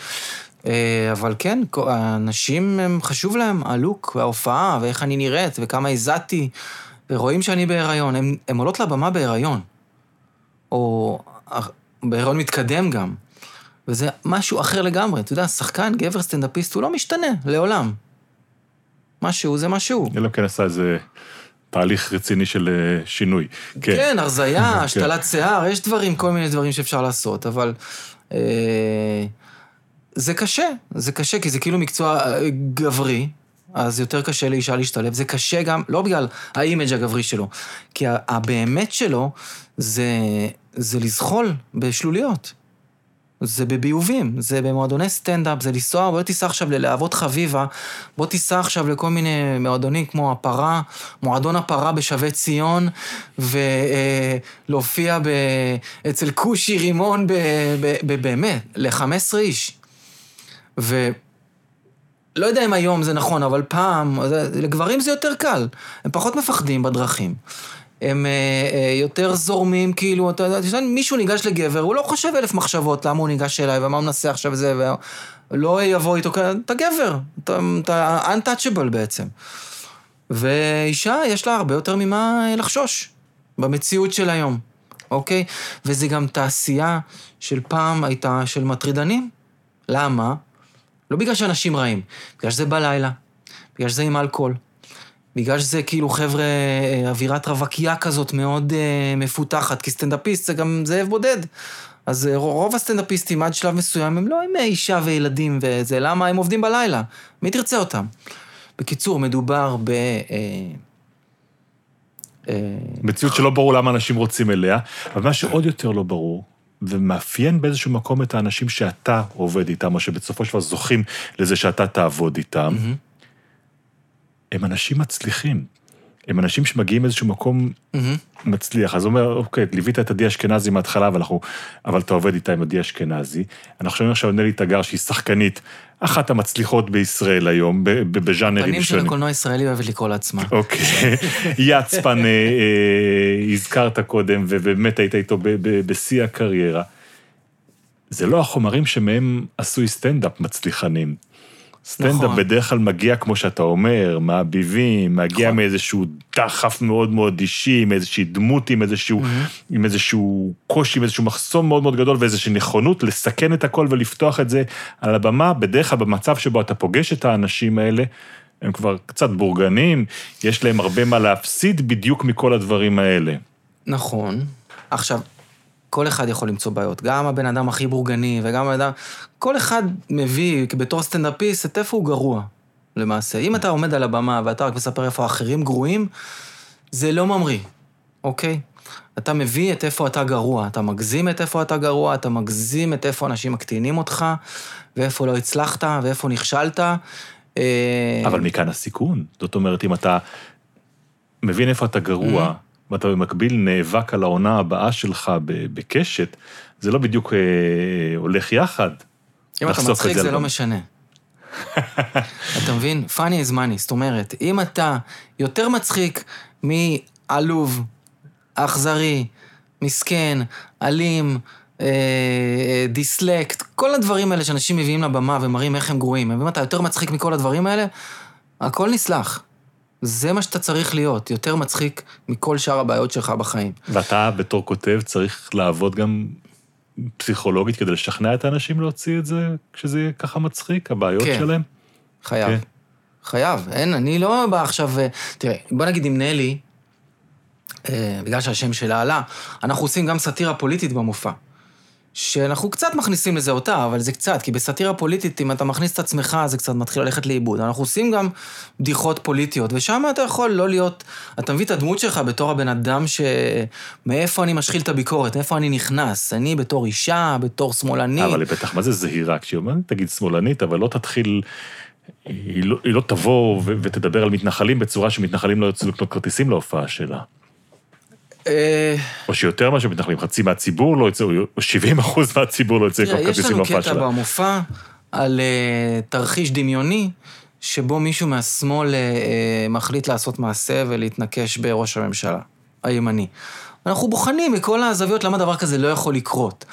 אה, אבל כן, האנשים, הם חשוב להם הלוק וההופעה, ואיך אני נראית, וכמה הזעתי, ורואים שאני בהיריון. הם עולות לבמה בהיריון. או בהיריון מתקדם גם. וזה משהו אחר לגמרי. אתה יודע, שחקן, גבר, סטנדאפיסט, הוא לא משתנה, לעולם. מה שהוא זה מה שהוא. אלא אם כן עשה איזה תהליך רציני של אה, שינוי. כן. כן, הרזייה, כן. השתלת שיער, יש דברים, כל מיני דברים שאפשר לעשות, אבל... אה, זה קשה, זה קשה, כי זה כאילו מקצוע אה, גברי, אז יותר קשה לאישה להשתלב. זה קשה גם, לא בגלל ה image הגברי שלו, כי הבאמת שלו זה, זה לזחול בשלוליות. זה בביובים, זה במועדוני סטנדאפ, זה לנסוע, בוא תיסע עכשיו ללהבות חביבה, בוא תיסע עכשיו לכל מיני מועדונים כמו הפרה, מועדון הפרה בשבי ציון, ולהופיע ב... אצל כושי רימון, ב... ב... ב... באמת, ל-15 איש. ו... לא יודע אם היום זה נכון, אבל פעם, לגברים זה יותר קל. הם פחות מפחדים בדרכים. הם אה, אה, יותר זורמים, כאילו, אתה יודע, מישהו ניגש לגבר, הוא לא חושב אלף מחשבות למה הוא ניגש אליי ומה הוא מנסה עכשיו זה, ולא יבוא איתו, אתה גבר, אתה, אתה untouchable בעצם. ואישה, יש לה הרבה יותר ממה אה, לחשוש במציאות של היום, אוקיי? וזה גם תעשייה של פעם הייתה של מטרידנים. למה? לא בגלל שאנשים רעים, בגלל שזה בלילה, בגלל שזה עם אלכוהול, בגלל שזה כאילו חבר'ה, אה, אווירת רווקייה כזאת מאוד אה, מפותחת, כי סטנדאפיסט זה גם זאב בודד. אז אה, רוב הסטנדאפיסטים עד שלב מסוים הם לא עם אה, אישה וילדים וזה, למה? הם עובדים בלילה. מי תרצה אותם? בקיצור, מדובר ב... אה, אה, מציאות שלא ברור למה אנשים רוצים אליה, אבל מה שעוד יותר לא ברור, ומאפיין באיזשהו מקום את האנשים שאתה עובד איתם, או שבסופו של דבר זוכים לזה שאתה תעבוד איתם, מהמם. הם אנשים מצליחים. הם אנשים שמגיעים מאיזשהו מקום מהמם. מצליח. אז הוא אומר, אוקיי, ליווית את עדי אשכנזי מההתחלה, ואנחנו, אבל אתה עובד איתה עם עדי אשכנזי. אנחנו שומעים עכשיו נלי תגר, שהיא שחקנית, אחת המצליחות בישראל היום, בז'אנרים פנים של שונים. הקולנוע הישראלי אוהבת לקרוא לעצמה. אוקיי, יצפן אה, אה, הזכרת קודם, ובאמת היית איתו ב- ב- בשיא הקריירה. זה לא החומרים שמהם עשוי סטנדאפ מצליחנים. סטנדאפ נכון. בדרך כלל מגיע, כמו שאתה אומר, מהביבים, מגיע נכון. מאיזשהו דחף מאוד מאוד אישי, מאיזושהי דמות עם איזשהו, עם איזשהו קושי, עם איזשהו מחסום מאוד מאוד גדול, ואיזושהי נכונות לסכן את הכל ולפתוח את זה על הבמה, בדרך כלל במצב שבו אתה פוגש את האנשים האלה, הם כבר קצת בורגנים, יש להם הרבה מה להפסיד בדיוק מכל הדברים האלה. נכון. עכשיו, כל אחד יכול למצוא בעיות. גם הבן אדם הכי בורגני וגם הבן אדם... כל אחד מביא בתור סטנדאפיסט את איפה הוא גרוע, למעשה. אם אתה עומד על הבמה ואתה רק מספר איפה האחרים גרועים, זה לא ממריא, אוקיי? אתה מביא את איפה אתה גרוע, אתה מגזים את איפה אתה גרוע, אתה מגזים את איפה אנשים מקטינים אותך, ואיפה לא הצלחת, ואיפה נכשלת. אה, אבל מכאן הסיכון. זאת אומרת, אם אתה מבין איפה אתה גרוע, ואתה במקביל נאבק על העונה הבאה שלך בקשת, זה לא בדיוק אה, הולך יחד. אם אתה לחשוף את מצחיק זה זה לא. משנה. אתה מבין? funny is money, זאת אומרת, אם אתה יותר מצחיק מעלוב, אכזרי, מסכן, אלים, אה, אה, דיסלקט, כל הדברים האלה שאנשים מביאים לבמה ומראים איך הם גרועים, אם אתה יותר מצחיק מכל הדברים האלה, הכל נסלח. זה מה שאתה צריך להיות, יותר מצחיק מכל שאר הבעיות שלך בחיים. ואתה בתור כותב צריך לעבוד גם פסיכולוגית כדי לשכנע את האנשים להוציא את זה כשזה יהיה ככה מצחיק, הבעיות כן. שלהם? חייב. כן. חייב. אין, אני לא בא עכשיו... אה, תראה, בוא נגיד עם נלי, אה, בגלל שהשם שלה עלה, אנחנו עושים גם סאטירה פוליטית במופע. שאנחנו קצת מכניסים לזה אותה, אבל זה קצת, כי בסאטירה פוליטית, אם אתה מכניס את עצמך, זה קצת מתחיל ללכת לאיבוד. אנחנו עושים גם בדיחות פוליטיות, ושם אתה יכול לא להיות... אתה מביא את הדמות שלך בתור הבן אדם ש... מאיפה אני משחיל את הביקורת, מאיפה אני נכנס. אני בתור אישה, בתור שמאלנית. אבל היא בטח, מה זה זהירה? כשהיא אומרת, תגיד שמאלנית, אבל לא תתחיל... היא לא, היא לא תבוא ו- ותדבר על מתנחלים בצורה שמתנחלים לא יוצאו לקנות כרטיסים להופעה שלה. אה, או שיותר מאשר מתנחלים, חצי מהציבור לא יוצא, או 70 אחוז מהציבור לא יוצא לקנות תראה, יש כרטיסים לנו להופעה קטע שלה. במופע על uh, תרחיש דמיוני, שבו מישהו מהשמאל uh, מחליט לעשות מעשה ולהתנקש בראש הממשלה, הימני. אנחנו בוחנים מכל הזוויות למה דבר כזה לא יכול לקרות.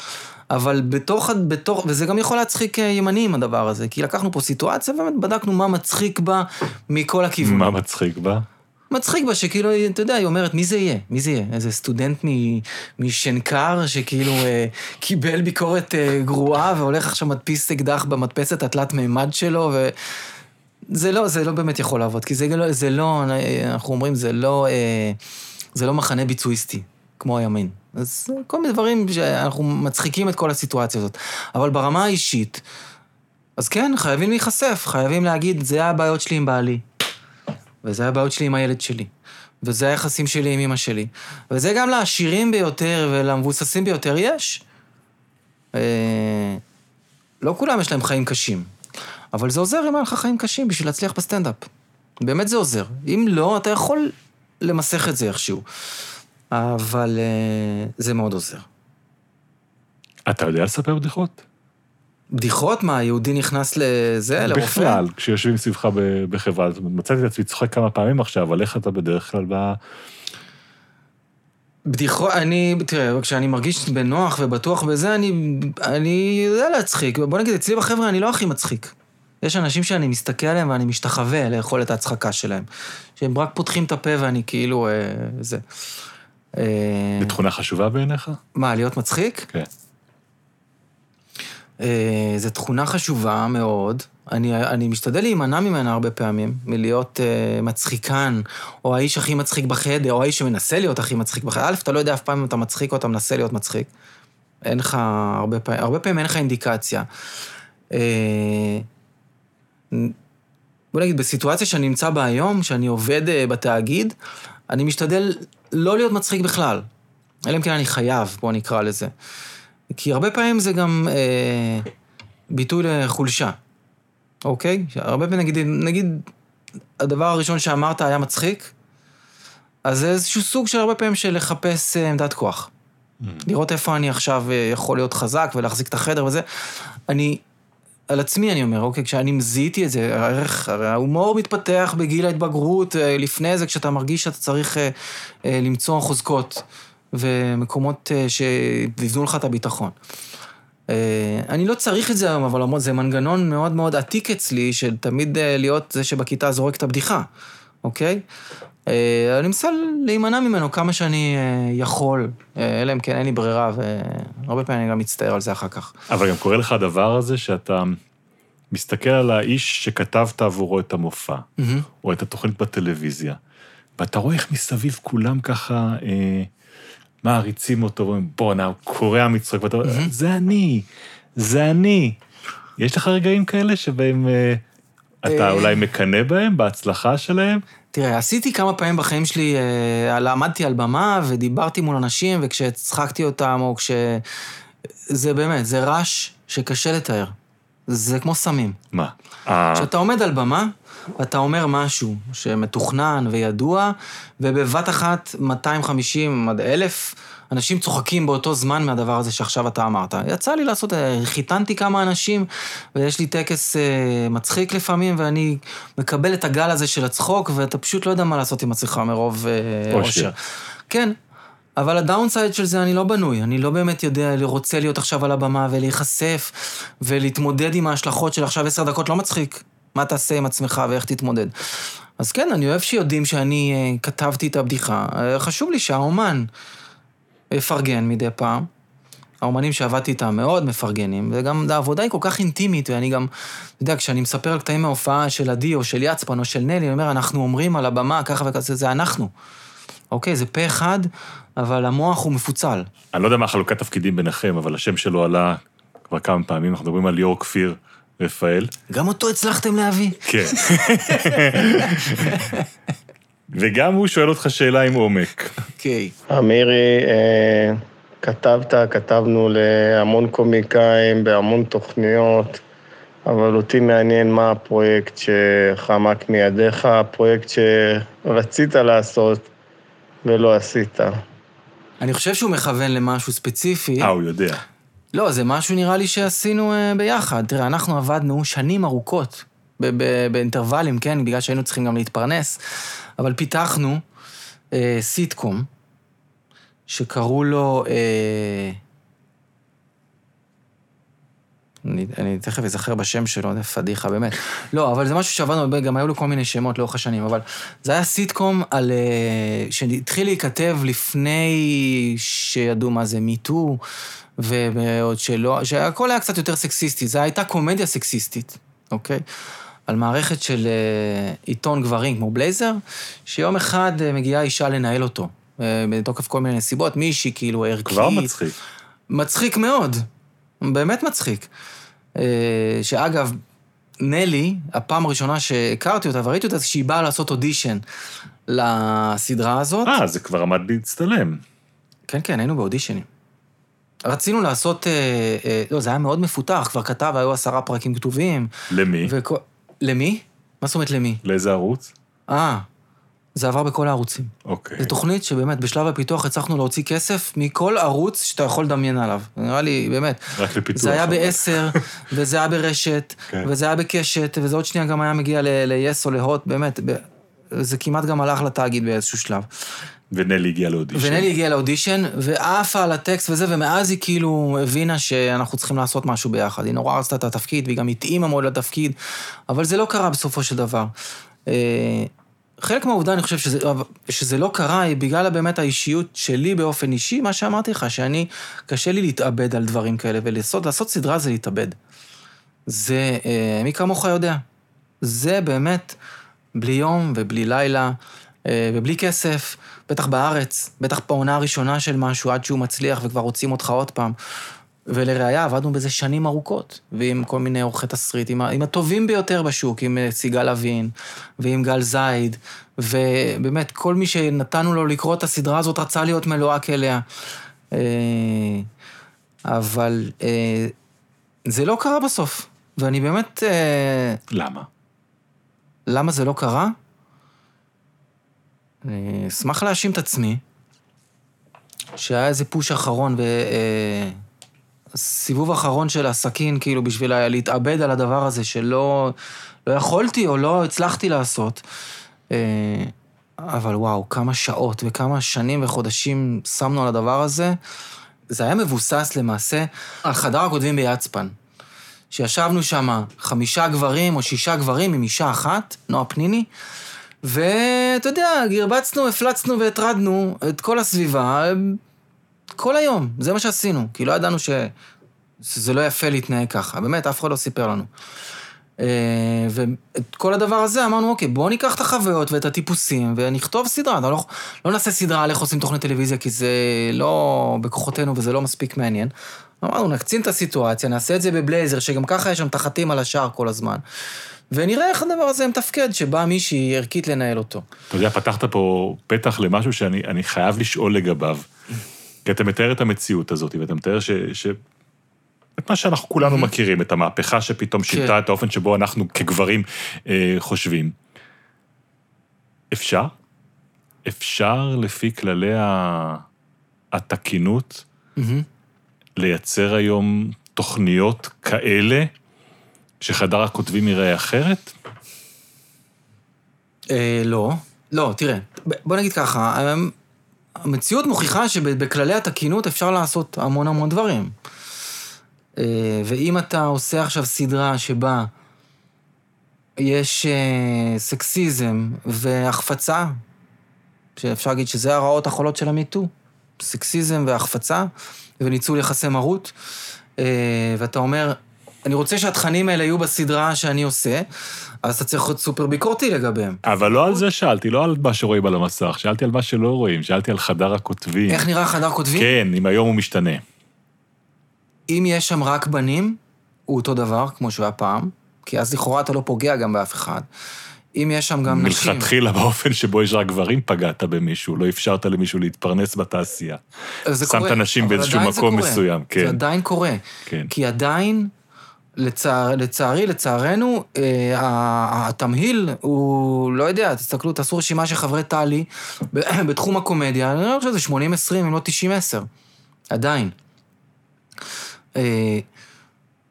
אבל בתוך, בתוך, וזה גם יכול להצחיק אה, ימנים הדבר הזה, כי לקחנו פה סיטואציה ובאמת בדקנו מה מצחיק בה מכל הכיוונים. מה מצחיק בה? מצחיק בה שכאילו, אתה יודע, היא אומרת, מי זה יהיה? מי זה יהיה? איזה סטודנט משנקר שכאילו אה, קיבל ביקורת אה, גרועה והולך עכשיו מדפיס אקדח במדפסת התלת מימד שלו, ו... זה לא, זה לא באמת יכול לעבוד, כי זה לא, זה לא, אנחנו אומרים, זה לא, אה, זה לא מחנה ביצועיסטי, כמו הימין. אז כל מיני דברים שאנחנו מצחיקים את כל הסיטואציה הזאת. אבל ברמה האישית, אז כן, חייבים להיחשף, חייבים להגיד, זה הבעיות שלי עם בעלי. וזה הבעיות שלי עם הילד שלי. וזה היחסים שלי עם אמא שלי. וזה גם לעשירים ביותר ולמבוססים ביותר יש. אה, לא כולם יש להם חיים קשים. אבל זה עוזר אם היה לך חיים קשים בשביל להצליח בסטנדאפ. באמת זה עוזר. אם לא, אתה יכול למסך את זה איכשהו. אבל אה, זה מאוד עוזר. אתה יודע לספר בדיחות? בדיחות? מה, יהודי נכנס לזה, לרופא? בכלל, כשיושבים סביבך בחברה, זאת אומרת, מצאתי את עצמי צוחק כמה פעמים עכשיו, אבל איך אתה בדרך כלל ב... בדיחות, אני, תראה, כשאני מרגיש בנוח ובטוח בזה, אני, אני יודע להצחיק. בוא נגיד, אצלי בחבר'ה אני לא הכי מצחיק. יש אנשים שאני מסתכל עליהם ואני משתחווה ליכולת ההצחקה שלהם. שהם רק פותחים את הפה ואני כאילו, אה, זה. אה, זו תכונה חשובה בעיניך? מה, להיות מצחיק? כן. אה, זו תכונה חשובה מאוד. אני, אני משתדל להימנע ממנה הרבה פעמים, מלהיות אה, מצחיקן, או האיש הכי מצחיק בחדר, או האיש שמנסה להיות הכי מצחיק בחדר. א', אתה לא יודע אף פעם אם אתה מצחיק או אתה מנסה להיות מצחיק. אין לך הרבה פעמים, הרבה פעמים אין לך אינדיקציה. אה, בוא נגיד, בסיטואציה שאני נמצא בה היום, שאני עובד אה, בתאגיד, אני משתדל לא להיות מצחיק בכלל. אלא אם כן אני חייב, בוא נקרא לזה. כי הרבה פעמים זה גם אה, ביטוי לחולשה, אוקיי? הרבה פעמים, נגיד, נגיד, הדבר הראשון שאמרת היה מצחיק, אז זה איזשהו סוג של הרבה פעמים של לחפש אה, עמדת כוח. לראות איפה אני עכשיו אה, יכול להיות חזק ולהחזיק את החדר וזה. אני, על עצמי אני אומר, אוקיי, כשאני זיהיתי את זה, הערך, הרי ההומור מתפתח בגיל ההתבגרות, אה, לפני זה כשאתה מרגיש שאתה צריך אה, אה, למצוא חוזקות ומקומות אה, שיבנו לך את הביטחון. אה, אני לא צריך את זה היום, אבל למרות- זה מנגנון מאוד מאוד עתיק אצלי, של תמיד אה, להיות זה שבכיתה זורק את הבדיחה, אוקיי? אני מנסה להימנע ממנו כמה שאני יכול, אלא אם כן אין לי ברירה, והרבה פעמים אני גם מצטער על זה אחר כך. אבל גם קורה לך הדבר הזה שאתה מסתכל על האיש שכתבת עבורו את המופע, מהמם. או את התוכנית בטלוויזיה, ואתה רואה איך מסביב כולם ככה אה, מעריצים אותו, ואומרים, בואנה, הוא קורע מצחוק, ואתה אומר, זה אני, זה אני. יש לך רגעים כאלה שבהם אה, אתה אה. אולי מקנא בהם, בהצלחה שלהם? תראה, עשיתי כמה פעמים בחיים שלי, אה, עמדתי על במה ודיברתי מול אנשים, וכשהצחקתי אותם, או כש... זה באמת, זה רעש שקשה לתאר. זה כמו סמים. מה? אה, כשאתה עומד על במה, ואתה אומר משהו שמתוכנן וידוע, ובבת אחת 250 עד 1,000 אנשים צוחקים באותו זמן מהדבר הזה שעכשיו אתה אמרת. יצא לי לעשות, אה, חיתנתי כמה אנשים, ויש לי טקס אה, מצחיק לפעמים, ואני מקבל את הגל הזה של הצחוק, ואתה פשוט לא יודע מה לעשות עם עצמך מרוב אה, אושר. אושר. כן. אבל הדאונסייד של זה, אני לא בנוי. אני לא באמת יודע, רוצה להיות עכשיו על הבמה ולהיחשף ולהתמודד עם ההשלכות של עכשיו עשר דקות לא מצחיק. מה תעשה עם עצמך ואיך תתמודד. אז כן, אני אוהב שיודעים שאני אה, כתבתי את הבדיחה. אה, חשוב לי שהאומן יפרגן מדי פעם. האומנים שעבדתי איתם מאוד מפרגנים, וגם העבודה היא כל כך אינטימית, ואני גם, אתה יודע, כשאני מספר על קטעים מההופעה של עדי, או של יצפן, או של נלי, אני אומר, אנחנו אומרים על הבמה ככה וכזה, זה אנחנו. אוקיי, זה פה אחד, אבל המוח הוא מפוצל. אני לא יודע מה חלוקת תפקידים ביניכם, אבל השם שלו עלה כבר כמה פעמים, אנחנו מדברים על ליאור כפיר רפאל. גם אותו הצלחתם להביא. כן. וגם הוא שואל אותך שאלה עם עומק. אוקיי. אמירי, אה, כתבת, כתבנו להמון קומיקאים בהמון תוכניות, אבל אותי מעניין מה הפרויקט שחמק מידיך, הפרויקט שרצית לעשות ולא עשית. אני חושב שהוא מכוון למשהו ספציפי. אה, הוא יודע. לא, זה משהו נראה לי שעשינו אה, ביחד. תראה, אנחנו עבדנו שנים ארוכות, באינטרוולים, כן? בגלל שהיינו צריכים גם להתפרנס, אבל פיתחנו אה, סיטקום, שקראו לו... אה, אני, אני תכף אזכר בשם שלו, זה פדיחה, באמת. לא, אבל זה משהו שעבדנו גם היו לו כל מיני שמות לאורך השנים, אבל זה היה סיטקום על... אה, שהתחיל להיכתב לפני שידעו מה זה מיטו, ועוד שלא, שהכל היה קצת יותר סקסיסטי, זו הייתה קומדיה סקסיסטית, אוקיי? על מערכת של אה, עיתון גברים כמו בלייזר, שיום אחד אה, מגיעה אישה לנהל אותו, אה, בתוקף כל מיני נסיבות, מישהי כאילו ערכית. כבר מצחיק. מצחיק מאוד, באמת מצחיק. שאגב, נלי, הפעם הראשונה שהכרתי אותה וראיתי אותה, שהיא באה לעשות אודישן לסדרה הזאת. אה, זה כבר עמד להצטלם. כן, כן, היינו באודישנים. רצינו לעשות, אה, אה, לא, זה היה מאוד מפותח, כבר כתב, היו עשרה פרקים כתובים. למי? וכל... למי? מה זאת אומרת למי? לאיזה ערוץ? אה, זה עבר בכל הערוצים. אוקיי. זו תוכנית שבאמת, בשלב הפיתוח הצלחנו להוציא כסף מכל ערוץ שאתה יכול לדמיין עליו. נראה לי, באמת. רק לפיתוח. זה היה. בעשר, וזה היה ברשת, כן. וזה היה בקשת, וזה עוד שנייה גם היה מגיע ל-yes או להוט, באמת. זה כמעט גם הלך לתאגיד באיזשהו שלב. ונלי הגיע לאודישן. ונלי הגיעה לאודישן, ועפה על הטקסט וזה, ומאז היא כאילו הבינה שאנחנו צריכים לעשות משהו ביחד. היא נורא רצתה את התפקיד, והיא גם התאימה מאוד לתפקיד, אבל זה לא קרה בסופו של דבר. אה, חלק מהעובדה, אני חושב שזה, שזה לא קרה, היא בגלל באמת האישיות שלי באופן אישי, מה שאמרתי לך, שאני, קשה לי להתאבד על דברים כאלה, ולעשות לעשות סדרה זה להתאבד. זה, אה, מי כמוך יודע. זה באמת בלי יום ובלי לילה, ובלי כסף, בטח בארץ, בטח בעונה הראשונה של משהו, עד שהוא מצליח וכבר רוצים אותך עוד פעם. ולראיה, עבדנו בזה שנים ארוכות, ועם כל מיני עורכי תסריט, עם, עם הטובים ביותר בשוק, עם אה, סיגל אבין, ועם גל זייד, ובאמת, כל מי שנתנו לו לקרוא את הסדרה הזאת רצה להיות מלוהק אליה. אה, אבל אה, זה לא קרה בסוף, ואני באמת... אה, למה? למה זה לא קרה? אני אשמח להאשים את עצמי, שהיה איזה פוש אחרון וסיבוב אחרון של הסכין, כאילו, בשביל לה- להתאבד על הדבר הזה שלא לא יכולתי או לא הצלחתי לעשות. אה, אבל וואו, כמה שעות וכמה שנים וחודשים שמנו על הדבר הזה. זה היה מבוסס למעשה על חדר הכותבים ביצפן. שישבנו שם חמישה גברים או שישה גברים עם אישה אחת, נועה פניני, ואתה יודע, גרבצנו, הפלצנו והטרדנו את כל הסביבה כל היום, זה מה שעשינו, כי לא ידענו ש... שזה לא יפה להתנהג ככה, באמת, אף אחד לא סיפר לנו. אה, ואת כל הדבר הזה אמרנו, אוקיי, בואו ניקח את החוויות ואת הטיפוסים ונכתוב סדרה. לא, לא נעשה סדרה על איך עושים תוכנית טלוויזיה, כי זה לא בכוחותינו וזה לא מספיק מעניין. אמרנו, נקצין את הסיטואציה, נעשה את זה בבלייזר, שגם ככה יש שם תחתים על השער כל הזמן. ונראה איך הדבר הזה מתפקד, שבאה מישהי ערכית לנהל אותו. אתה יודע, פתחת פה פתח למשהו שאני אני חייב לשאול לגביו. כי אתה מתאר את המציאות הזאת, ואתה מתאר ש... ש... את מה שאנחנו כולנו מכירים, את המהפכה שפתאום שינתה כן. את האופן שבו אנחנו כגברים אה, חושבים. אפשר? אפשר לפי כללי. התקינות מהמם. לייצר היום תוכניות כאלה, שחדר הכותבים ייראה אחרת? אה, לא. לא, תראה, בוא נגיד ככה, המציאות מוכיחה שבכללי התקינות אפשר לעשות המון המון דברים. אה, ואם אתה עושה עכשיו סדרה שבה יש אה, סקסיזם והחפצה, שאפשר להגיד שזה הרעות החולות של המיטו, סקסיזם והחפצה וניצול יחסי מרות, ואתה אומר, אני רוצה שהתכנים האלה יהיו בסדרה שאני עושה, אז אתה צריך להיות סופר ביקורתי לגביהם. אבל לא על זה שאלתי, לא על מה שרואים על המסך, שאלתי על מה שלא רואים, שאלתי על חדר הכותבים. איך נראה חדר כותבים? כן, אם היום הוא משתנה. אם יש שם רק בנים, הוא אותו דבר, כמו שהוא היה פעם, כי אז לכאורה אתה לא פוגע גם באף אחד. אם יש שם גם נשים... מלכתחילה באופן שבו יש רק גברים פגעת במישהו, לא אפשרת למישהו להתפרנס בתעשייה. זה שמת קורה, נשים אבל באיזשהו מקום קורה. מסוים, כן. זה עדיין קורה. כן. כי עדיין, לצער, לצערי, לצערנו, אה, התמהיל הוא, לא יודע, תסתכלו, תעשו רשימה של חברי טלי בתחום הקומדיה, אני לא חושב שזה 80-20, אם לא 90-10. עדיין. אה,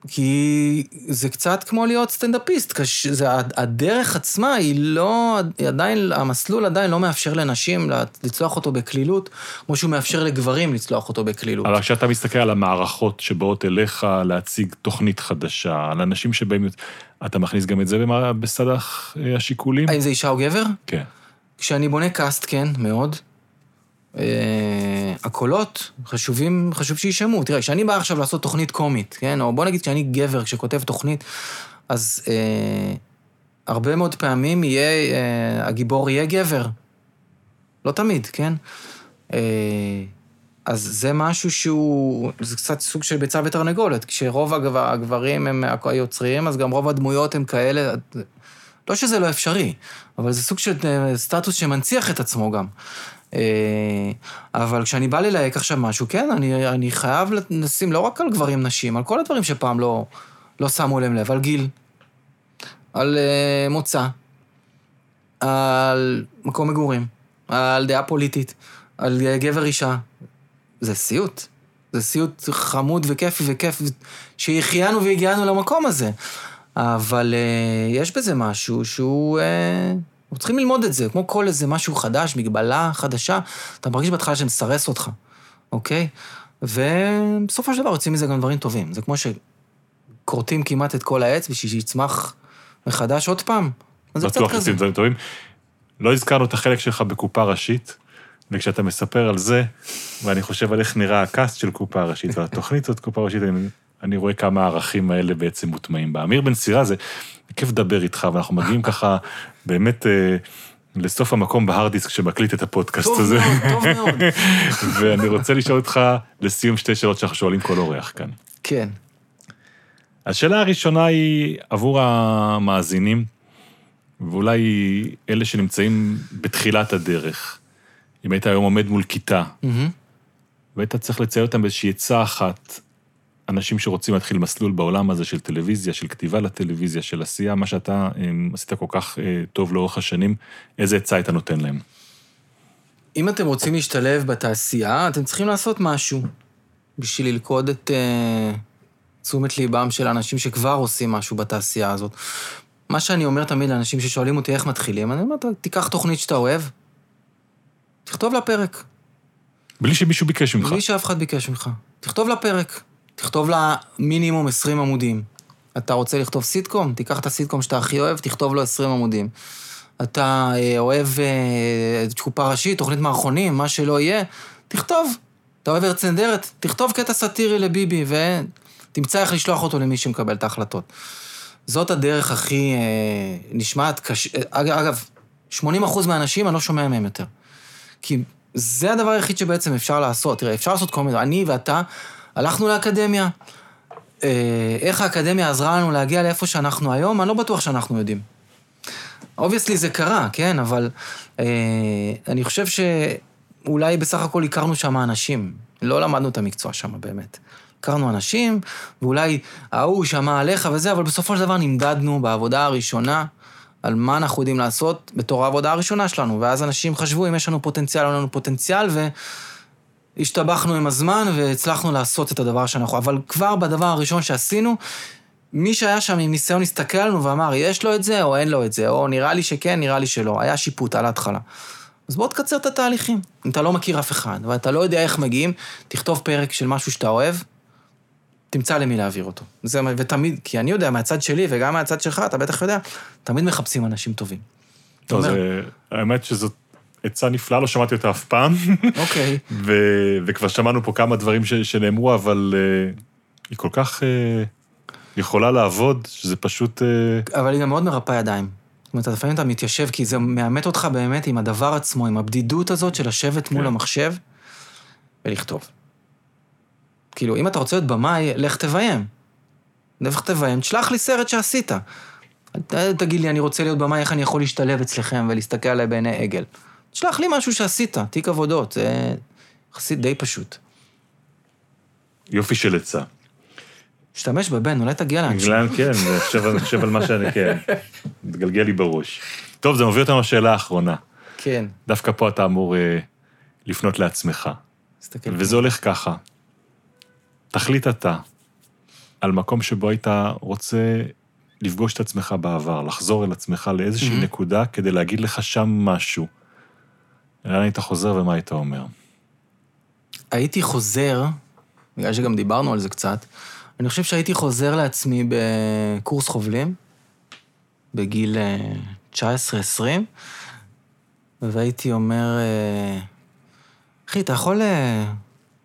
כי זה קצת כמו להיות סטנדאפיסט, קש... זה, הדרך עצמה היא לא, היא עדיין, המסלול עדיין לא מאפשר לנשים לצלוח אותו בקלילות, כמו שהוא מאפשר לגברים לצלוח אותו בקלילות. אבל כשאתה מסתכל על המערכות שבאות אליך להציג תוכנית חדשה, על אנשים שבאים... אתה מכניס גם את זה במע- בסד הח- השיקולים? האם זה אישה או גבר? כן. כשאני בונה קאסט, כן, מאוד. הקולות חשובים, חשוב שיישמעו. תראה, כשאני בא עכשיו לעשות תוכנית קומית, כן, או בוא נגיד כשאני גבר, כשכותב תוכנית, אז uh, הרבה מאוד פעמים יהיה, uh, הגיבור יהיה גבר. לא תמיד, כן? Uh, אז זה משהו שהוא, זה קצת סוג של ביצה ותרנגולת. כשרוב הגבר, הגברים הם היוצרים, אז גם רוב הדמויות הם כאלה, לא שזה לא אפשרי, אבל זה סוג של אה, סטטוס שמנציח את עצמו גם. אה, אבל כשאני בא ללהק עכשיו משהו, כן, אני, אני חייב לשים לא רק על גברים נשים, על כל הדברים שפעם לא, לא שמו להם לב, על גיל, על uh, מוצא, על מקום מגורים, על דעה פוליטית, על גבר אישה. זה סיוט. זה סיוט חמוד וכיפי וכיף, שהחיינו והגיענו למקום הזה. אבל uh, יש בזה משהו שהוא... Uh, אנחנו צריכים ללמוד את זה, כמו כל איזה משהו חדש, מגבלה חדשה, אתה מרגיש בהתחלה שמסרס אותך, אוקיי? ובסופו של דבר יוצאים מזה גם דברים טובים. זה כמו שכורתים כמעט את כל העץ בשביל שיצמח מחדש עוד פעם. אז זה קצת בטוח כזה. יוצאים דברים טובים. לא הזכרנו את החלק שלך בקופה ראשית, וכשאתה מספר על זה, ואני חושב על איך נראה הקאסט של קופה ראשית, והתוכנית הזאת קופה ראשית, אני, אני רואה כמה הערכים האלה בעצם מוטמעים בה. אמיר בן סירה זה כיף לדבר איתך, ואנחנו מגיעים ככה באמת אה, לסוף המקום בהארד דיסק שמקליט את הפודקאסט טוב הזה. מאוד, טוב מאוד. ואני רוצה לשאול אותך לסיום שתי שאלות שאנחנו שואלים כל אורח כאן. כן. השאלה הראשונה היא עבור המאזינים, ואולי אלה שנמצאים בתחילת הדרך. אם היית היום עומד מול כיתה, מהמם. והיית צריך לצייר אותם באיזושהי עצה אחת, אנשים שרוצים להתחיל מסלול בעולם הזה של טלוויזיה, של כתיבה לטלוויזיה, של עשייה, מה שאתה אה, עשית כל כך אה, טוב לאורך השנים, איזה עצה היית נותן להם? אם אתם רוצים להשתלב בתעשייה, אתם צריכים לעשות משהו בשביל ללכוד את uh, תשומת ליבם של האנשים שכבר עושים משהו בתעשייה הזאת. מה שאני אומר תמיד לאנשים ששואלים אותי איך מתחילים, אני אומר, תיקח תוכנית שאתה אוהב, תכתוב לה פרק, בלי שמישהו ביקש ממך. בלי שאף אחד ביקש ממך. תכתוב לה פרק, תכתוב לה מינימום 20 עמודים. אתה רוצה לכתוב סיטקום? תיקח את הסיטקום שאתה הכי אוהב, תכתוב לו 20 עמודים. אתה אה, אוהב אה, קופה ראשית, תוכנית מערכונים, מה שלא יהיה, תכתוב. אתה אוהב ארץ נהדרת, תכתוב קטע סאטירי לביבי, ותמצא איך לשלוח אותו למי שמקבל את ההחלטות. זאת הדרך הכי אה, נשמעת קשה. אג, אגב, 80% מהאנשים, אני לא שומע מהם יותר. כי זה הדבר היחיד שבעצם אפשר לעשות. תראה, אפשר לעשות כל מיני... אני ואתה הלכנו לאקדמיה. אה, איך האקדמיה עזרה לנו להגיע לאיפה שאנחנו היום, אני לא בטוח שאנחנו יודעים. obviously זה קרה, כן, אבל אה, אני חושב שאולי בסך הכל הכרנו שם אנשים. לא למדנו את המקצוע שם באמת. הכרנו אנשים, ואולי ההוא שמע עליך וזה, אבל בסופו של דבר נמדדנו בעבודה הראשונה על מה אנחנו יודעים לעשות בתור העבודה הראשונה שלנו, ואז אנשים חשבו אם יש לנו פוטנציאל או אין לנו פוטנציאל, והשתבחנו עם הזמן והצלחנו לעשות את הדבר שאנחנו... אבל כבר בדבר הראשון שעשינו, מי שהיה שם עם ניסיון הסתכל עלינו ואמר, יש לו את זה או אין לו את זה, או נראה לי שכן, נראה לי שלא. היה שיפוט על ההתחלה. אז בוא תקצר את התהליכים. אם אתה לא מכיר אף אחד, ואתה לא יודע איך מגיעים, תכתוב פרק של משהו שאתה אוהב, תמצא למי להעביר אותו. זה, ותמיד, כי אני יודע, מהצד שלי וגם מהצד שלך, אתה בטח יודע, תמיד מחפשים אנשים טובים. טוב, אומר. זה- האמת שזאת עצה נפלאה, לא שמעתי אותה אף פעם. אוקיי. ו- וכבר שמענו פה כמה דברים ש- שנאמרו, אבל uh, היא כל כך uh, יכולה לעבוד, שזה פשוט... אה, אבל היא גם מאוד מרפא ידיים. זאת אומרת, לפעמים אתה מתיישב, כי זה מאמת אותך באמת עם הדבר עצמו, עם הבדידות הזאת של לשבת מול כן. המחשב ולכתוב. כאילו, אם אתה רוצה להיות במאי, לך תביים. לך תביים, תשלח לי סרט שעשית. תגיד לי, אני רוצה להיות במאי, איך אני יכול להשתלב אצלכם ולהסתכל עליי בעיני עגל. תשלח לי משהו שעשית, תיק עבודות, זה יחסית די פשוט. יופי של עצה. תשתמש בבן, אולי תגיע לאנשים. בגלל, כן, אני חושב על- מה שאני, כן. מתגלגל לי בראש. טוב, זה מביא אותנו לשאלה האחרונה. כן. דווקא פה אתה אמור אה, לפנות לעצמך. וזה הולך ככה. תחליט אתה על מקום שבו היית רוצה לפגוש את עצמך בעבר, לחזור אל עצמך לאיזושהי מהמם. נקודה כדי להגיד לך שם משהו. לאן היית חוזר ומה היית אומר? הייתי חוזר, בגלל שגם דיברנו על זה קצת, אני חושב שהייתי חוזר לעצמי בקורס חובלים, בגיל אה, 19-20, והייתי אומר, אה, אחי, אתה יכול אה,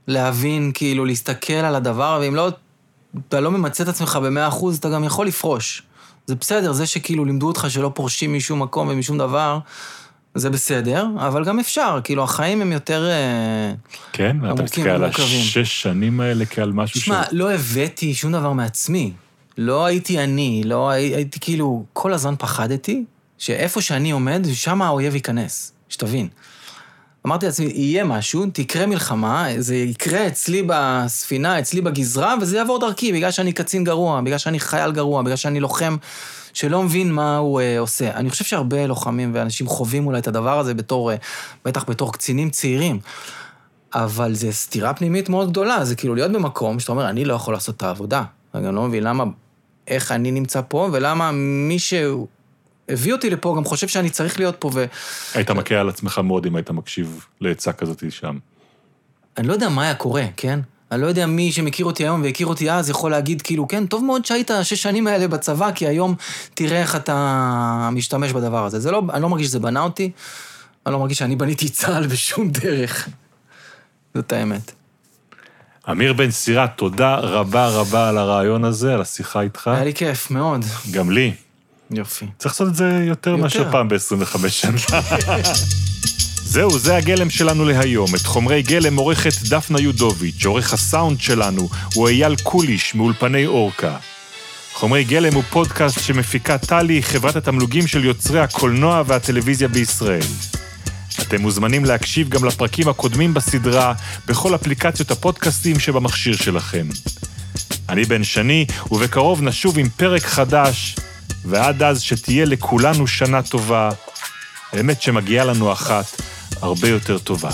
להבין, כאילו, להסתכל על הדבר, ואם לא, אתה לא ממצה את עצמך במאה אחוז, אתה גם יכול לפרוש. זה בסדר, זה שכאילו לימדו אותך שלא פורשים משום מקום ומשום דבר, זה בסדר, אבל גם אפשר, כאילו, החיים הם יותר... אה, כן? אתה עמוקים מסתכל על ומורכבים. השש שנים האלה כעל משהו תשמע, לא הבאתי שום דבר מעצמי. לא הייתי אני, לא הי- הייתי כאילו, כל הזמן פחדתי שאיפה שאני עומד, שם האויב ייכנס, שתבין. אמרתי לעצמי, יהיה משהו, תקרה מלחמה, זה יקרה אצלי בספינה, אצלי בגזרה, וזה יעבור דרכי, בגלל שאני קצין גרוע, בגלל שאני חייל גרוע, בגלל שאני לוחם שלא מבין מה הוא אה, עושה. אני חושב שהרבה לוחמים ואנשים חווים אולי את הדבר הזה בתור, אה, בטח בתור קצינים צעירים. אבל זה סתירה פנימית מאוד גדולה, זה כאילו להיות במקום שאתה אומר, אני לא יכול לעשות את העבודה. אני גם לא מבין למה, איך אני נמצא פה, ולמה מי שהביא אותי לפה גם חושב שאני צריך להיות פה, ואני היית מכה על עצמך מאוד אם היית מקשיב לעצה כזאת שם. לא יודע מה היה קורה, כן? אני לא יודע מי שמכיר אותי היום והכיר אותי אז יכול להגיד, כאילו, כן, טוב מאוד שהיית שש שנים האלה בצבא, כי היום תראה איך אתה משתמש בדבר הזה. זה לא, אני לא מרגיש שזה בנה אותי, אני לא מרגיש שאני בניתי צה"ל בשום דרך. זאת האמת. אמיר בן סירה, תודה רבה רבה על הרעיון הזה, על השיחה איתך. היה לי כיף, מאוד. גם לי. יופי. צריך לעשות את זה יותר מאשר פעם ב-25 שנה. זהו, זה הגלם שלנו להיום. את חומרי גלם עורכת דפנה יודוביץ', עורך הסאונד שלנו הוא אייל קוליש מאולפני אורקה. חומרי גלם הוא פודקאסט שמפיקה טלי, חברת התמלוגים של יוצרי הקולנוע והטלוויזיה בישראל. אתם מוזמנים להקשיב גם לפרקים הקודמים בסדרה בכל אפליקציות הפודקאסטים שבמכשיר שלכם. אני בן שני, ובקרוב נשוב עם פרק חדש, ועד אז שתהיה לכולנו שנה טובה, באמת שמגיעה לנו אחת הרבה יותר טובה.